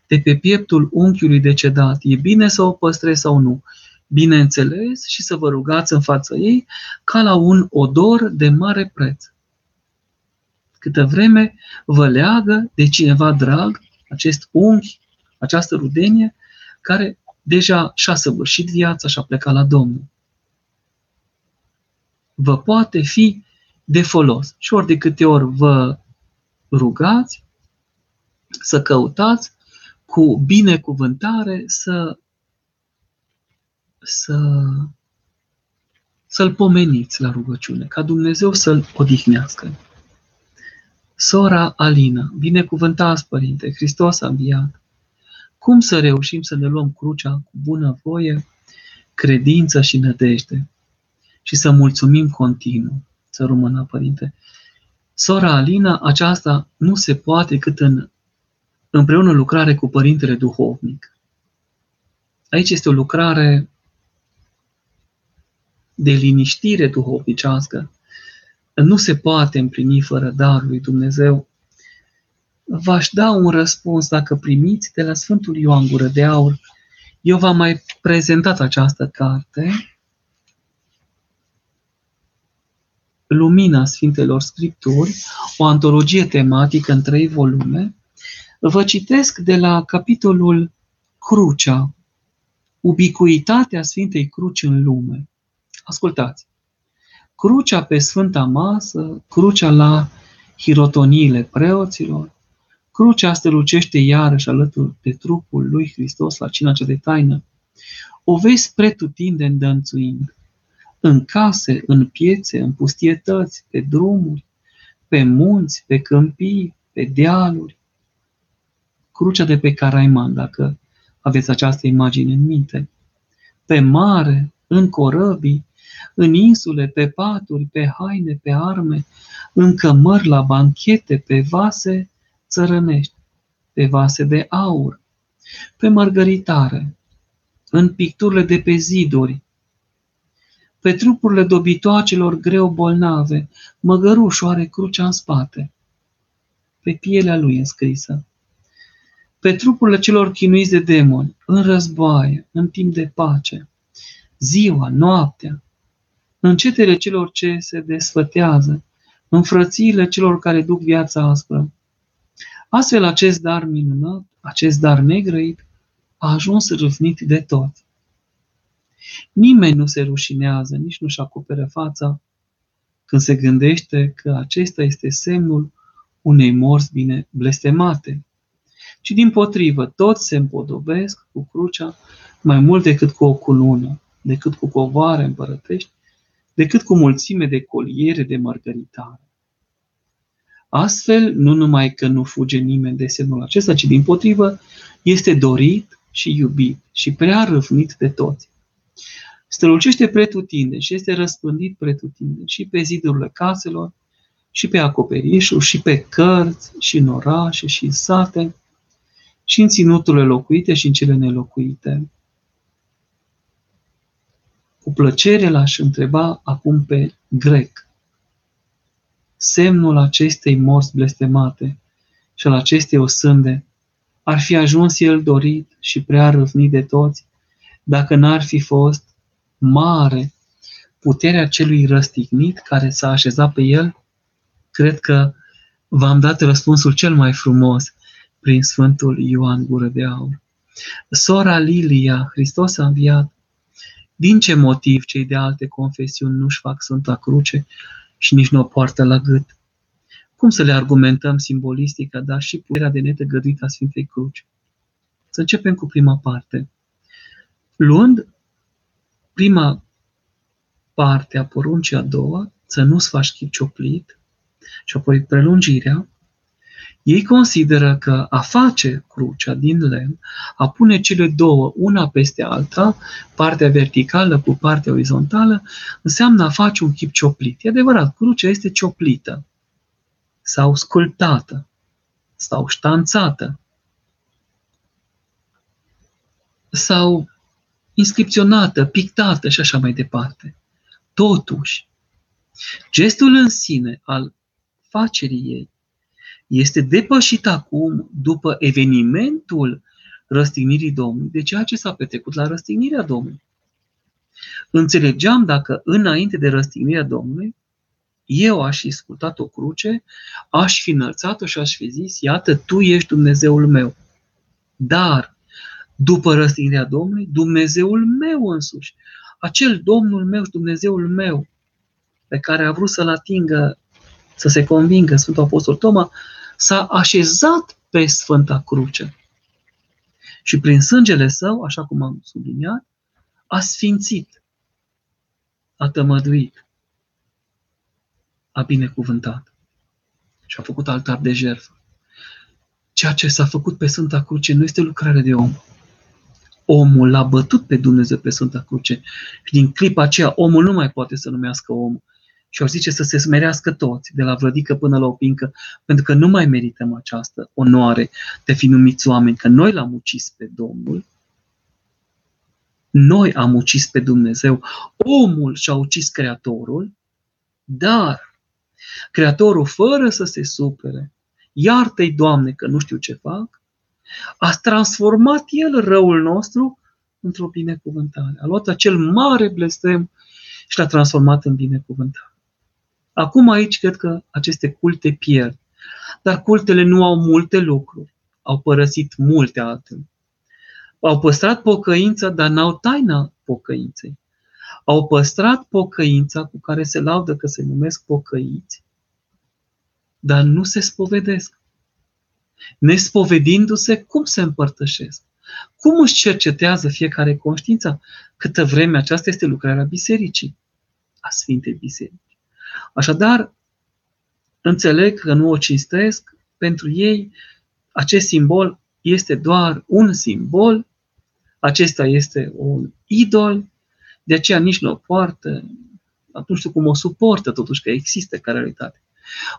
[SPEAKER 1] de pe pieptul unchiului decedat. E bine să o păstrez sau nu? Bineînțeles și să vă rugați în fața ei ca la un odor de mare preț câtă vreme vă leagă de cineva drag, acest unghi, această rudenie, care deja și-a săvârșit viața și a plecat la Domnul. Vă poate fi de folos. Și ori de câte ori vă rugați, să căutați cu binecuvântare să, să, să-L pomeniți la rugăciune, ca Dumnezeu să-L odihnească. Sora Alina, binecuvântați, Părinte, Hristos a înviat. Cum să reușim să ne luăm crucea cu bună voie, credință și nădejde și să mulțumim continuu, să rămână, Părinte. Sora Alina, aceasta nu se poate cât în împreună lucrare cu Părintele Duhovnic. Aici este o lucrare de liniștire duhovnicească, nu se poate împlini fără darul lui Dumnezeu. V-aș da un răspuns dacă primiți de la Sfântul Ioan Gură de Aur. Eu v-am mai prezentat această carte, Lumina Sfintelor Scripturi, o antologie tematică în trei volume. Vă citesc de la capitolul Crucea, ubicuitatea Sfintei Cruci în lume. Ascultați! Crucea pe Sfânta Masă, crucea la hirotoniile preoților, crucea strălucește iarăși alături de trupul lui Hristos la cina cea de taină. O vezi pretutindeni dănțuind, în case, în piețe, în pustietăți, pe drumuri, pe munți, pe câmpii, pe dealuri. Crucea de pe Caraiman, dacă aveți această imagine în minte. Pe mare, în corăbii, în insule, pe paturi, pe haine, pe arme, în cămări la banchete, pe vase țărănești, pe vase de aur, pe mărgăritare, în picturile de pe ziduri, pe trupurile dobitoacelor greu bolnave, măgărușul are crucea în spate, pe pielea lui înscrisă, pe trupurile celor chinuiți de demoni, în războaie, în timp de pace, ziua, noaptea, în cetele celor ce se desfătează, în frățiile celor care duc viața aspră. Astfel, acest dar minunat, acest dar negrăit, a ajuns râvnit de toți. Nimeni nu se rușinează, nici nu-și acoperă fața când se gândește că acesta este semnul unei morți bine blestemate. ci din potrivă, toți se împodobesc cu crucea mai mult decât cu o cunună, decât cu covoare împărătești, decât cu mulțime de coliere de mărgăritare. Astfel, nu numai că nu fuge nimeni de semnul acesta, ci din potrivă este dorit și iubit și prea răvnit de toți. Strălucește pretutinde și este răspândit pretutinde și pe zidurile caselor, și pe acoperișuri, și pe cărți, și în orașe, și în sate, și în ținuturile locuite și în cele nelocuite. Cu plăcere l-aș întreba acum pe grec. Semnul acestei morți blestemate și al acestei osânde ar fi ajuns el dorit și prea râvnit de toți, dacă n-ar fi fost mare puterea celui răstignit care s-a așezat pe el? Cred că v-am dat răspunsul cel mai frumos prin Sfântul Ioan Gură de Aur. Sora Lilia, Hristos a înviat. Din ce motiv cei de alte confesiuni nu-și fac Sfânta Cruce și nici nu o poartă la gât? Cum să le argumentăm simbolistica, dar și puterea de netăgăduită a Sfintei Cruci? Să începem cu prima parte. Luând prima parte a poruncii a doua, să nu-ți faci chip cioplit, și apoi prelungirea, ei consideră că a face crucea din lemn, a pune cele două, una peste alta, partea verticală cu partea orizontală, înseamnă a face un chip cioplit. E adevărat, crucea este cioplită sau sculptată sau ștanțată sau inscripționată, pictată și așa mai departe. Totuși, gestul în sine al facerii ei este depășit acum după evenimentul răstignirii Domnului, de ceea ce s-a petrecut la răstignirea Domnului. Înțelegeam dacă înainte de răstignirea Domnului, eu aș fi scurtat o cruce, aș fi înălțat-o și aș fi zis, iată, tu ești Dumnezeul meu. Dar, după răstignirea Domnului, Dumnezeul meu însuși, acel Domnul meu și Dumnezeul meu, pe care a vrut să-l atingă, să se convingă Sfântul Apostol Toma, s-a așezat pe Sfânta Cruce. Și prin sângele său, așa cum am subliniat, a sfințit, a tămăduit, a binecuvântat și a făcut altar de jertfă. Ceea ce s-a făcut pe Sfânta Cruce nu este lucrare de om. Omul l-a bătut pe Dumnezeu pe Sfânta Cruce și din clipa aceea omul nu mai poate să numească omul, și o zice să se smerească toți, de la vlădică până la o pincă, pentru că nu mai merităm această onoare de fi numiți oameni, că noi l-am ucis pe Domnul, noi am ucis pe Dumnezeu, omul și-a ucis Creatorul, dar Creatorul, fără să se supere, iartă-i, Doamne, că nu știu ce fac, a transformat El răul nostru într-o binecuvântare. A luat acel mare blestem și l-a transformat în binecuvântare. Acum aici cred că aceste culte pierd. Dar cultele nu au multe lucruri. Au părăsit multe altele. Au păstrat pocăința, dar n-au taina pocăinței. Au păstrat pocăința cu care se laudă că se numesc pocăiți, dar nu se spovedesc. Nespovedindu-se, cum se împărtășesc? Cum își cercetează fiecare conștiința? Câtă vreme aceasta este lucrarea bisericii, a Sfintei Biserici. Așadar, înțeleg că nu o cinstesc, pentru ei acest simbol este doar un simbol, acesta este un idol, de aceea nici nu o poartă, nu știu cum o suportă totuși că există ca realitate.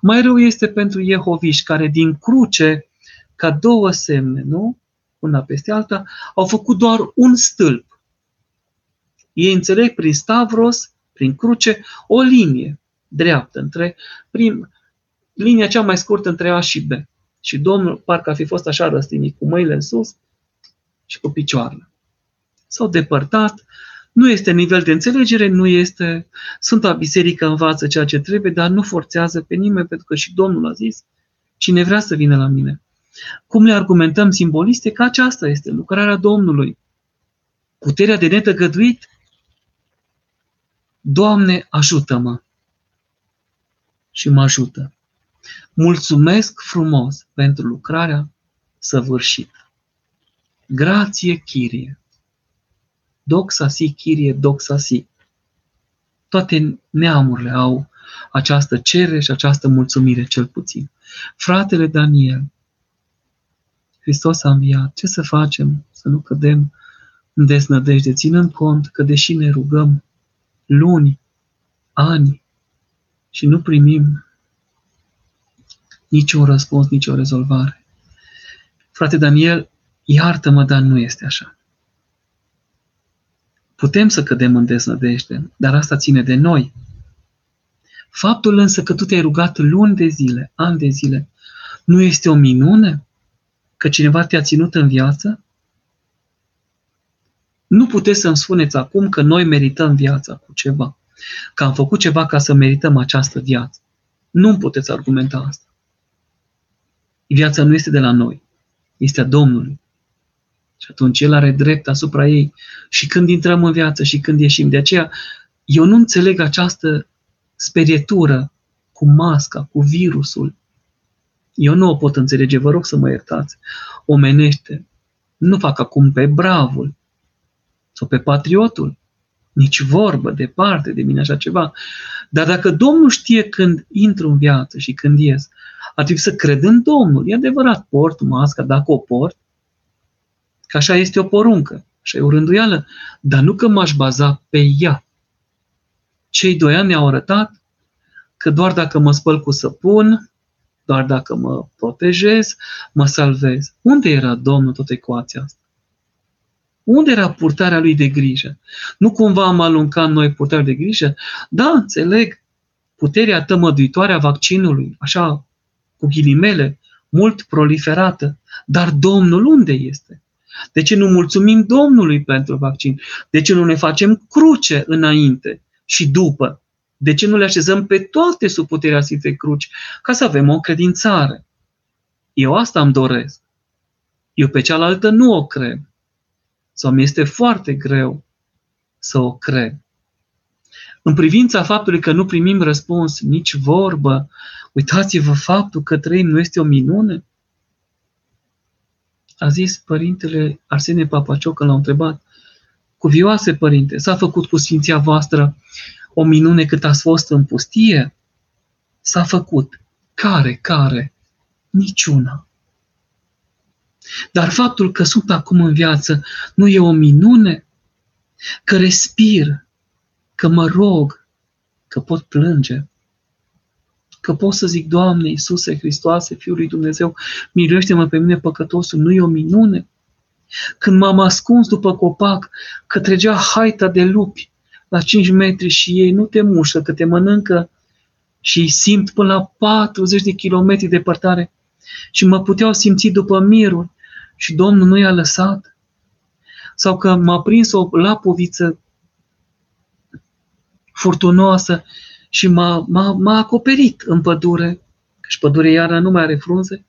[SPEAKER 1] Mai rău este pentru Jehoviști care din cruce, ca două semne, nu? Una peste alta, au făcut doar un stâlp. Ei înțeleg prin Stavros, prin cruce, o linie dreaptă, între prim, linia cea mai scurtă între A și B. Și Domnul parcă a fi fost așa răstinit, cu mâinile în sus și cu picioarele. S-au depărtat, nu este nivel de înțelegere, nu este Sfânta Biserică învață ceea ce trebuie, dar nu forțează pe nimeni, pentru că și Domnul a zis, cine vrea să vină la mine. Cum le argumentăm simboliste că aceasta este lucrarea Domnului. Puterea de netăgăduit. Doamne, ajută-mă! Și mă ajută. Mulțumesc frumos pentru lucrarea săvârșită. Grație, Chirie! Doxa si, Chirie, doxa si. Toate neamurile au această cerere și această mulțumire, cel puțin. Fratele Daniel, Hristos a înviat. Ce să facem? Să nu cădem în deznădejde, ținând cont că deși ne rugăm luni, ani, și nu primim niciun răspuns, nicio rezolvare. Frate Daniel, iartă-mă, dar nu este așa. Putem să cădem în deznădejde, dar asta ține de noi. Faptul însă că tu te-ai rugat luni de zile, ani de zile, nu este o minune? Că cineva te-a ținut în viață? Nu puteți să-mi spuneți acum că noi merităm viața cu ceva, că am făcut ceva ca să merităm această viață. Nu puteți argumenta asta. Viața nu este de la noi, este a Domnului. Și atunci El are drept asupra ei și când intrăm în viață și când ieșim. De aceea, eu nu înțeleg această sperietură cu masca, cu virusul. Eu nu o pot înțelege, vă rog să mă iertați. Omenește. Nu fac acum pe bravul sau pe patriotul. Nici vorbă, departe de mine așa ceva. Dar dacă Domnul știe când intru în viață și când ies, ar trebui să cred în Domnul. E adevărat, port masca, dacă o port, că așa este o poruncă, așa e o rânduială, dar nu că m-aș baza pe ea. Cei doi ani ne-au arătat că doar dacă mă spăl cu săpun, doar dacă mă protejez, mă salvez. Unde era Domnul tot ecuația asta? Unde era purtarea lui de grijă? Nu cumva am aluncat noi purtarea de grijă? Da, înțeleg. Puterea tămăduitoare a vaccinului, așa, cu ghilimele, mult proliferată. Dar Domnul unde este? De ce nu mulțumim Domnului pentru vaccin? De ce nu ne facem cruce înainte și după? De ce nu le așezăm pe toate sub puterea Sfintei Cruci? Ca să avem o credințare. Eu asta îmi doresc. Eu pe cealaltă nu o cred. Sau mi este foarte greu să o cred. În privința faptului că nu primim răspuns, nici vorbă, uitați-vă faptul că trăim nu este o minune? A zis părintele Arsenie Papacioc când l-au întrebat, cuvioase părinte, s-a făcut cu sfinția voastră o minune cât ați fost în pustie? S-a făcut. Care, care? Niciuna. Dar faptul că sunt acum în viață nu e o minune? Că respir, că mă rog, că pot plânge, că pot să zic, Doamne Iisuse Hristoase, Fiul lui Dumnezeu, miluiește-mă pe mine păcătosul, nu e o minune? Când m-am ascuns după copac, că tregea haita de lupi la 5 metri și ei nu te mușă, că te mănâncă și îi simt până la 40 de kilometri departare și mă puteau simți după mirul și Domnul nu i-a lăsat. Sau că m-a prins o lapoviță furtunoasă și m-a, m-a, m-a acoperit în pădure, și pădure iarna nu mai are frunze,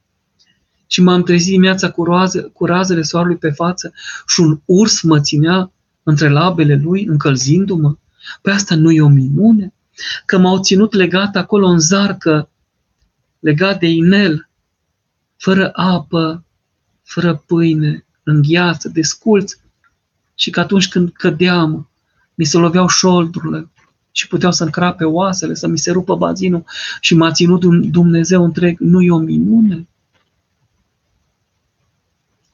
[SPEAKER 1] și m-am trezit dimineața cu, roaze, cu razele soarelui pe față și un urs mă ținea între labele lui, încălzindu-mă. Pe păi asta nu e o minune? Că m-au ținut legat acolo în zarcă, legat de inel, fără apă, fără pâine, în gheață, desculț, și că atunci când cădeam, mi se loveau șoldurile, și puteau să încrape oasele, să mi se rupă bazinul și m-a ținut Dumnezeu întreg. Nu e o minune?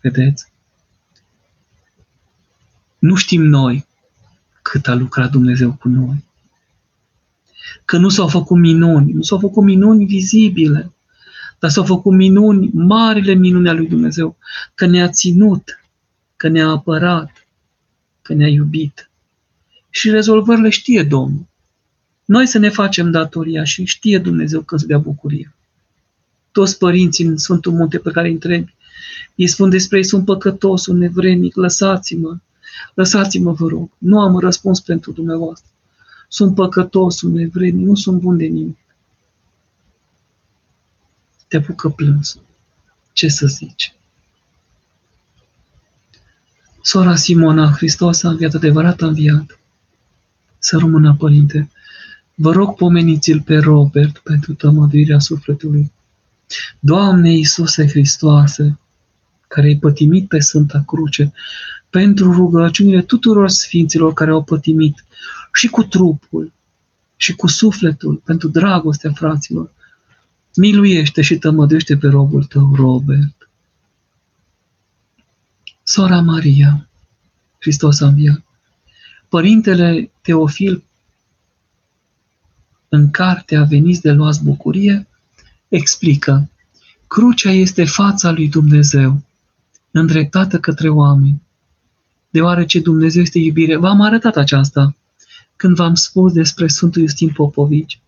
[SPEAKER 1] Vedeți? Nu știm noi cât a lucrat Dumnezeu cu noi. Că nu s-au făcut minuni, nu s-au făcut minuni vizibile, dar s-au făcut minuni, marile minuni ale lui Dumnezeu, că ne-a ținut, că ne-a apărat, că ne-a iubit. Și rezolvările știe Domnul. Noi să ne facem datoria și știe Dumnezeu când să dea bucurie. Toți părinții în Sfântul Munte pe care îi întrebi, ei spun despre ei, sunt păcătos, sunt nevrenic, lăsați-mă, lăsați-mă, vă rog, nu am răspuns pentru dumneavoastră. Sunt păcătos, sunt nevrenic, nu sunt bun de nimic. Te apucă plânsul. Ce să zici? Sora Simona, Hristos a înviat, adevărat a înviat. Să rămână, Părinte, Vă rog, pomeniți-l pe Robert pentru tămăduirea sufletului. Doamne Iisuse Hristoase, care ai pătimit pe Sfânta Cruce, pentru rugăciunile tuturor sfinților care au pătimit și cu trupul și cu sufletul, pentru dragostea fraților, miluiește și tămăduiește pe robul tău, Robert. Sora Maria, Hristos a înviat. Părintele Teofil în cartea Veniți de luați bucurie, explică Crucea este fața lui Dumnezeu, îndreptată către oameni. deoarece Dumnezeu este iubire. V-am arătat aceasta când v-am spus despre Sfântul Iustin Popovici.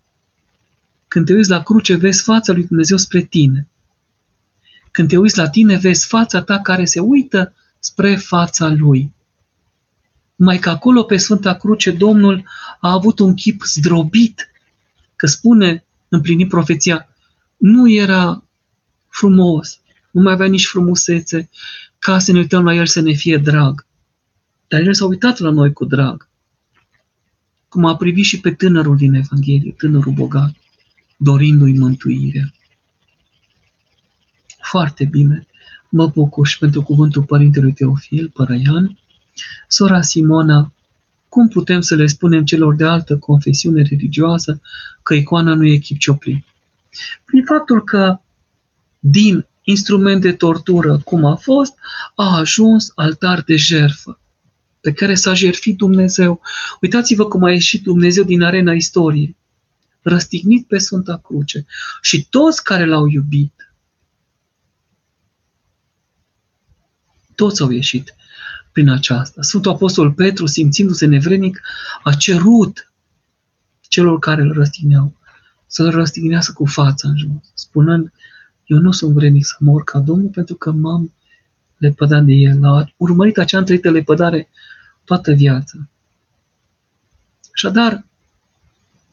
[SPEAKER 1] Când te uiți la cruce, vezi fața lui Dumnezeu spre tine. Când te uiți la tine, vezi fața ta care se uită spre fața lui. Mai că acolo pe Sfânta Cruce Domnul a avut un chip zdrobit, că spune, împlinit profeția, nu era frumos, nu mai avea nici frumusețe, ca să ne uităm la el să ne fie drag. Dar el s-a uitat la noi cu drag. Cum a privit și pe tânărul din Evanghelie, tânărul bogat, dorindu-i mântuirea. Foarte bine. Mă bucur și pentru cuvântul Părintelui Teofil, Părăian. Sora Simona, cum putem să le spunem celor de altă confesiune religioasă că icoana nu e chipcioplit? Prin faptul că din instrument de tortură, cum a fost, a ajuns altar de jerfă pe care s-a jertfit Dumnezeu. Uitați-vă cum a ieșit Dumnezeu din arena istoriei, răstignit pe Sfânta Cruce. Și toți care l-au iubit, toți au ieșit prin aceasta. Sfântul Apostol Petru, simțindu-se nevrenic, a cerut celor care îl răstigneau să-l răstignească cu fața în jos, spunând, eu nu sunt vrednic să mor ca Domnul pentru că m-am lepădat de el. A urmărit acea întreită lepădare toată viața. Așadar,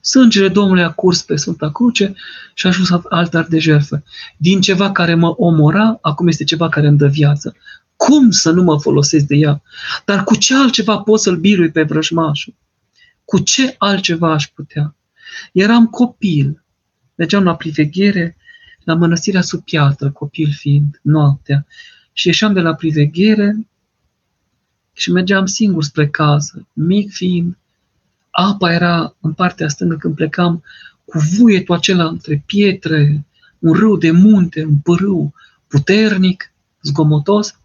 [SPEAKER 1] sângele Domnului a curs pe Sfânta Cruce și a ajuns altar de jertfă. Din ceva care mă omora, acum este ceva care îmi dă viață. Cum să nu mă folosesc de ea? Dar cu ce altceva pot să-l birui pe vrăjmașul? Cu ce altceva aș putea? Eram copil, mergeam la priveghere la mănăstirea sub piatră, copil fiind, noaptea, și ieșeam de la priveghere și mergeam singur spre casă, mic fiind. Apa era în partea stângă când plecam cu vuietul acela între pietre, un râu de munte, un pârâu puternic, zgomotos.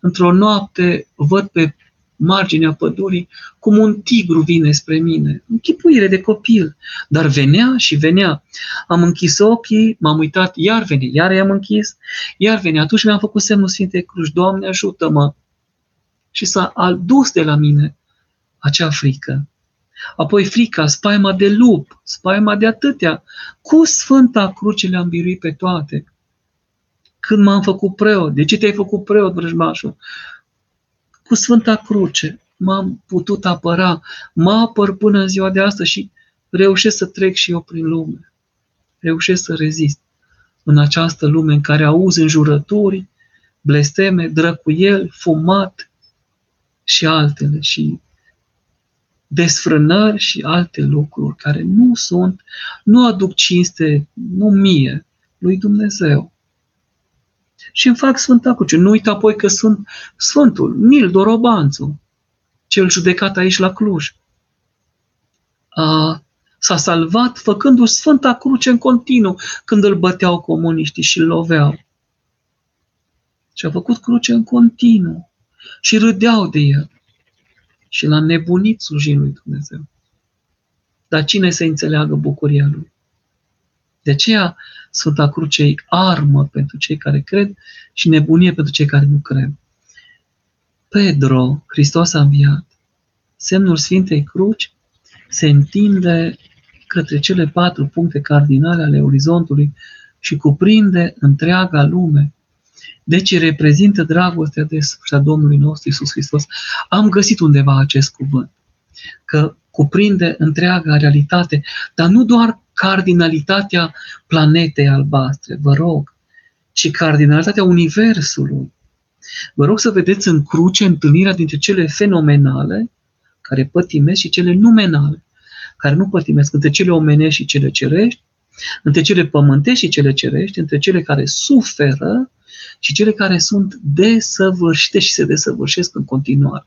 [SPEAKER 1] Într-o noapte văd pe marginea pădurii cum un tigru vine spre mine. Închipuire de copil. Dar venea și venea. Am închis ochii, m-am uitat, iar venea, iar i-am închis, iar venea. Atunci mi-am făcut semnul Sfintei Cruci. Doamne, ajută-mă! Și s-a adus de la mine acea frică. Apoi frica, spaima de lup, spaima de atâtea. Cu Sfânta Cruce le-am biruit pe toate. Când m-am făcut preot, de ce te-ai făcut preot, vrăjmașul? cu Sfânta Cruce m-am putut apăra, mă apăr până în ziua de astăzi și reușesc să trec și eu prin lume. Reușesc să rezist în această lume în care auzi înjurături, blesteme, drăcuieli, fumat și altele și desfrânări și alte lucruri care nu sunt, nu aduc cinste, nu mie, lui Dumnezeu și îmi fac Sfânta Cruce. Nu uita apoi că sunt Sfântul Nil Dorobanțu, cel judecat aici la Cluj. A, s-a salvat făcându-și Sfânta Cruce în continuu când îl băteau comuniștii și îl loveau. Și a făcut cruce în continuu și râdeau de el. Și l-a nebunit slujind lui Dumnezeu. Dar cine să înțeleagă bucuria lui? De aceea Sfânta Cruce e armă pentru cei care cred și nebunie pentru cei care nu cred. Pedro, Hristos a înviat, semnul Sfintei Cruci se întinde către cele patru puncte cardinale ale orizontului și cuprinde întreaga lume. Deci reprezintă dragostea de a Domnului nostru Isus Hristos. Am găsit undeva acest cuvânt, că cuprinde întreaga realitate, dar nu doar cardinalitatea planetei albastre, vă rog, ci cardinalitatea Universului. Vă rog să vedeți în cruce întâlnirea dintre cele fenomenale, care pătimesc, și cele numenale, care nu pătimesc, între cele omenești și cele cerești, între cele pământești și cele cerești, între cele care suferă și cele care sunt desăvârșite și se desăvârșesc în continuare.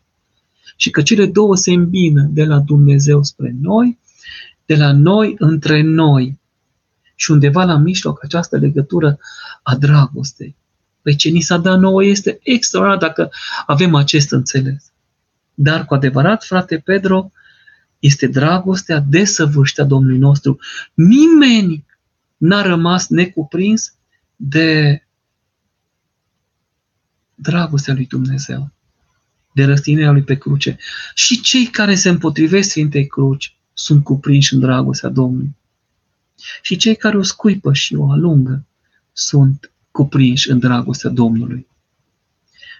[SPEAKER 1] Și că cele două se îmbină de la Dumnezeu spre noi de la noi între noi și undeva la mijloc această legătură a dragostei. Păi ce ni s-a dat nouă este extraordinar dacă avem acest înțeles. Dar cu adevărat, frate Pedro, este dragostea desăvârșită a Domnului nostru. Nimeni n-a rămas necuprins de dragostea lui Dumnezeu, de răstinerea lui pe cruce. Și cei care se împotrivesc Sfintei Cruci sunt cuprinși în dragostea Domnului. Și cei care o scuipă și o alungă sunt cuprinși în dragostea Domnului.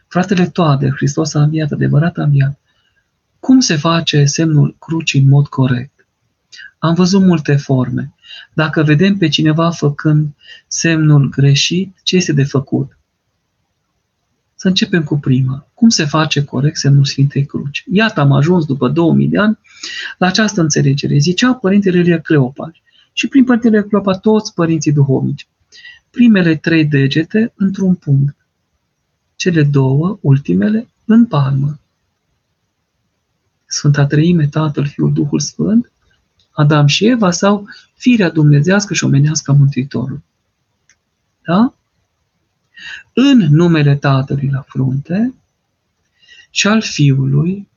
[SPEAKER 1] Fratele toate, Hristos a înviat, adevărat a înviat. Cum se face semnul crucii în mod corect? Am văzut multe forme. Dacă vedem pe cineva făcând semnul greșit, ce este de făcut? Să începem cu prima. Cum se face corect semnul Sfintei Cruci? Iată, am ajuns după 2000 de ani la această înțelegere. Zicea Părintele Ilie Cleopa și prin Părintele Cleopa toți părinții duhovnici. Primele trei degete într-un punct. Cele două, ultimele, în palmă. Sfânta Treime, Tatăl, Fiul, Duhul Sfânt, Adam și Eva sau firea dumnezească și omenească a Mântuitorului. Da? În numele Tatălui la frunte și al Fiului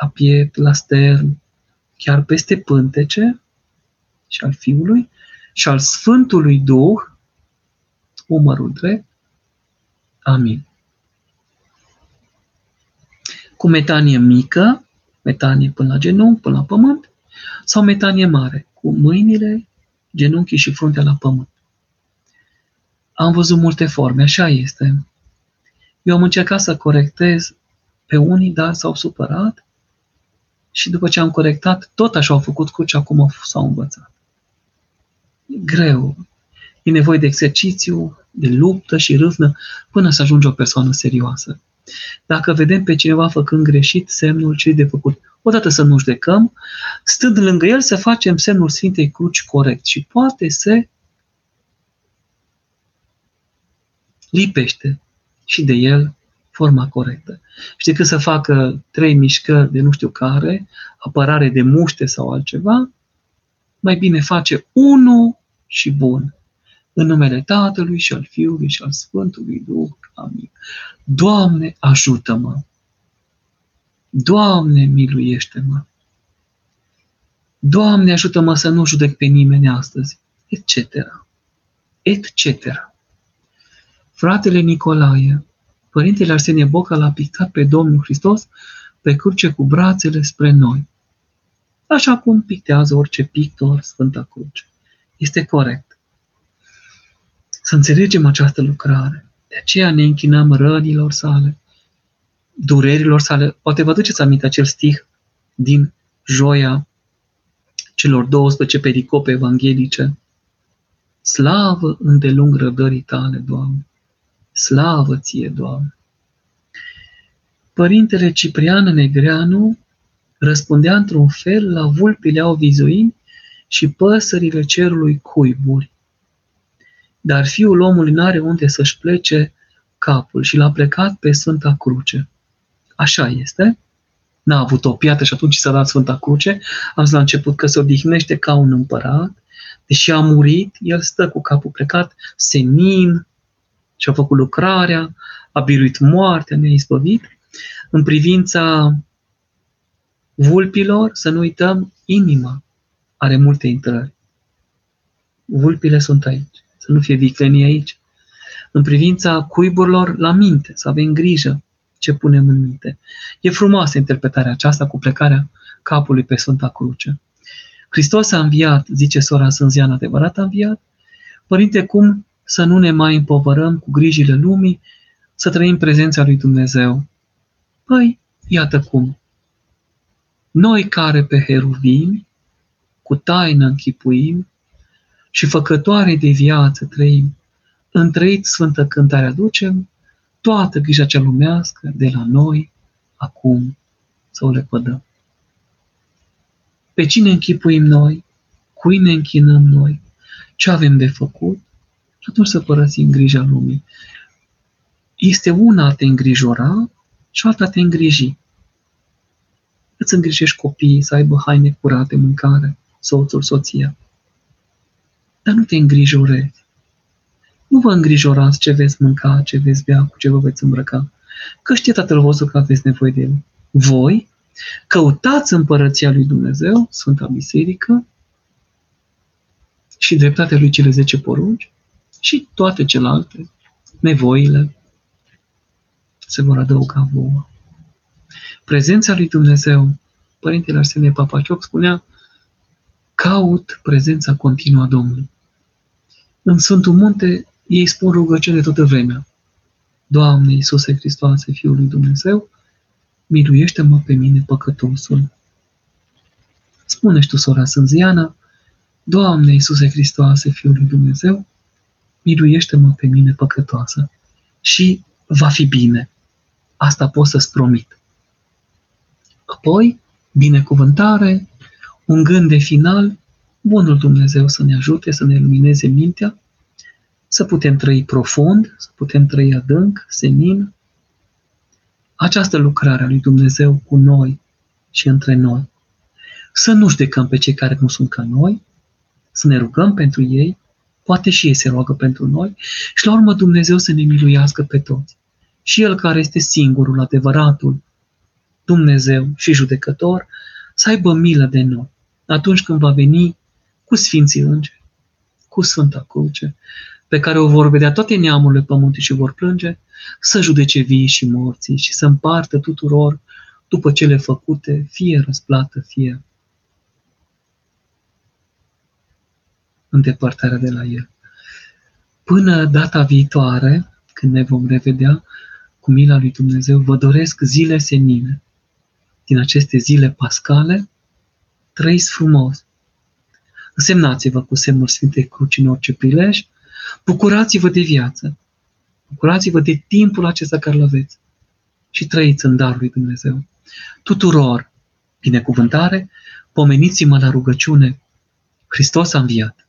[SPEAKER 1] la piept, la stern, chiar peste pântece și al Fiului și al Sfântului Duh, umărul drept. Amin. Cu metanie mică, metanie până la genunchi, până la pământ, sau metanie mare, cu mâinile, genunchii și fruntea la pământ. Am văzut multe forme, așa este. Eu am încercat să corectez pe unii, dar s-au supărat și după ce am corectat, tot așa au făcut cu ce acum s-au învățat. E greu. E nevoie de exercițiu, de luptă și râvnă până să ajunge o persoană serioasă. Dacă vedem pe cineva făcând greșit, semnul ce de făcut. Odată să nu judecăm, stând lângă el să facem semnul Sfintei Cruci corect și poate se lipește și de el forma corectă. Și decât să facă trei mișcări de nu știu care, apărare de muște sau altceva, mai bine face unul și bun. În numele Tatălui și al Fiului și al Sfântului Duh. Amin. Doamne, ajută-mă! Doamne, miluiește-mă! Doamne, ajută-mă să nu judec pe nimeni astăzi, etc. etc. Fratele Nicolae, Părintele Arsenie Boca l-a pictat pe Domnul Hristos pe cruce cu brațele spre noi. Așa cum pictează orice pictor Sfânta Cruce. Este corect. Să înțelegem această lucrare. De aceea ne închinăm rănilor sale, durerilor sale. Poate vă duceți aminte acel stih din joia celor 12 pericope evanghelice. Slavă îndelung răbdării tale, Doamne! Slavă ție, Doamne! Părintele Ciprian Negreanu răspundea într-un fel la vulpile au vizuini și păsările cerului cuiburi. Dar fiul omului n-are unde să-și plece capul și l-a plecat pe Sfânta Cruce. Așa este. N-a avut o piatră și atunci s-a dat Sfânta Cruce. Am zis la început că se odihnește ca un împărat. Deși a murit, el stă cu capul plecat, senin, și a făcut lucrarea, a biruit moartea, ne-a izbăvit. În privința vulpilor, să nu uităm, inima are multe intrări. Vulpile sunt aici, să nu fie viclenii aici. În privința cuiburilor, la minte, să avem grijă ce punem în minte. E frumoasă interpretarea aceasta cu plecarea capului pe Sfânta Cruce. Hristos a înviat, zice sora Sânzian, adevărat a înviat? Părinte, cum să nu ne mai împovărăm cu grijile lumii, să trăim prezența lui Dumnezeu. Păi, iată cum. Noi care pe heruvimi, cu taină închipuim și făcătoare de viață trăim, întrăit Sfântă Cântare aducem, toată grija cea lumească de la noi, acum, să o lepădăm. Pe cine închipuim noi? Cui ne închinăm noi? Ce avem de făcut? Și atunci să părăsim grija lumii. Este una a te îngrijora și alta a te îngriji. Îți îngrijești copiii să aibă haine curate, mâncare, soțul, soția. Dar nu te îngrijorezi. Nu vă îngrijorați ce veți mânca, ce veți bea, cu ce vă veți îmbrăca. Că știe Tatăl vostru că aveți nevoie de El. Voi căutați împărăția lui Dumnezeu, Sfânta Biserică, și dreptatea lui cele zece porunci și toate celelalte, nevoile, se vor adăuga vouă. Prezența lui Dumnezeu, Părintele Arsenie Papacioc spunea, caut prezența continuă a Domnului. În Sfântul Munte ei spun rugăciune toată vremea. Doamne Iisuse Hristoase, Fiul lui Dumnezeu, miluiește-mă pe mine păcătosul. Spune și tu, sora Sânziana, Doamne Iisuse Hristoase, Fiul lui Dumnezeu, miluiește-mă pe mine păcătoasă și va fi bine. Asta pot să-ți promit. Apoi, binecuvântare, un gând de final, Bunul Dumnezeu să ne ajute, să ne lumineze mintea, să putem trăi profund, să putem trăi adânc, senin. Această lucrare a lui Dumnezeu cu noi și între noi. Să nu judecăm pe cei care nu sunt ca noi, să ne rugăm pentru ei, poate și ei se roagă pentru noi și la urmă Dumnezeu să ne miluiască pe toți. Și El care este singurul, adevăratul Dumnezeu și judecător, să aibă milă de noi atunci când va veni cu Sfinții Îngeri, cu Sfânta Cruce, pe care o vor vedea toate neamurile pământului și vor plânge, să judece vii și morții și să împartă tuturor după cele făcute, fie răsplată, fie îndepărtarea de la El. Până data viitoare, când ne vom revedea, cu mila lui Dumnezeu, vă doresc zile senine. Din aceste zile pascale, trăiți frumos. Însemnați-vă cu semnul Sfintei Cruci în orice prilej, bucurați-vă de viață, bucurați-vă de timpul acesta care îl aveți și trăiți în darul lui Dumnezeu. Tuturor, binecuvântare, pomeniți-mă la rugăciune, Hristos a înviat.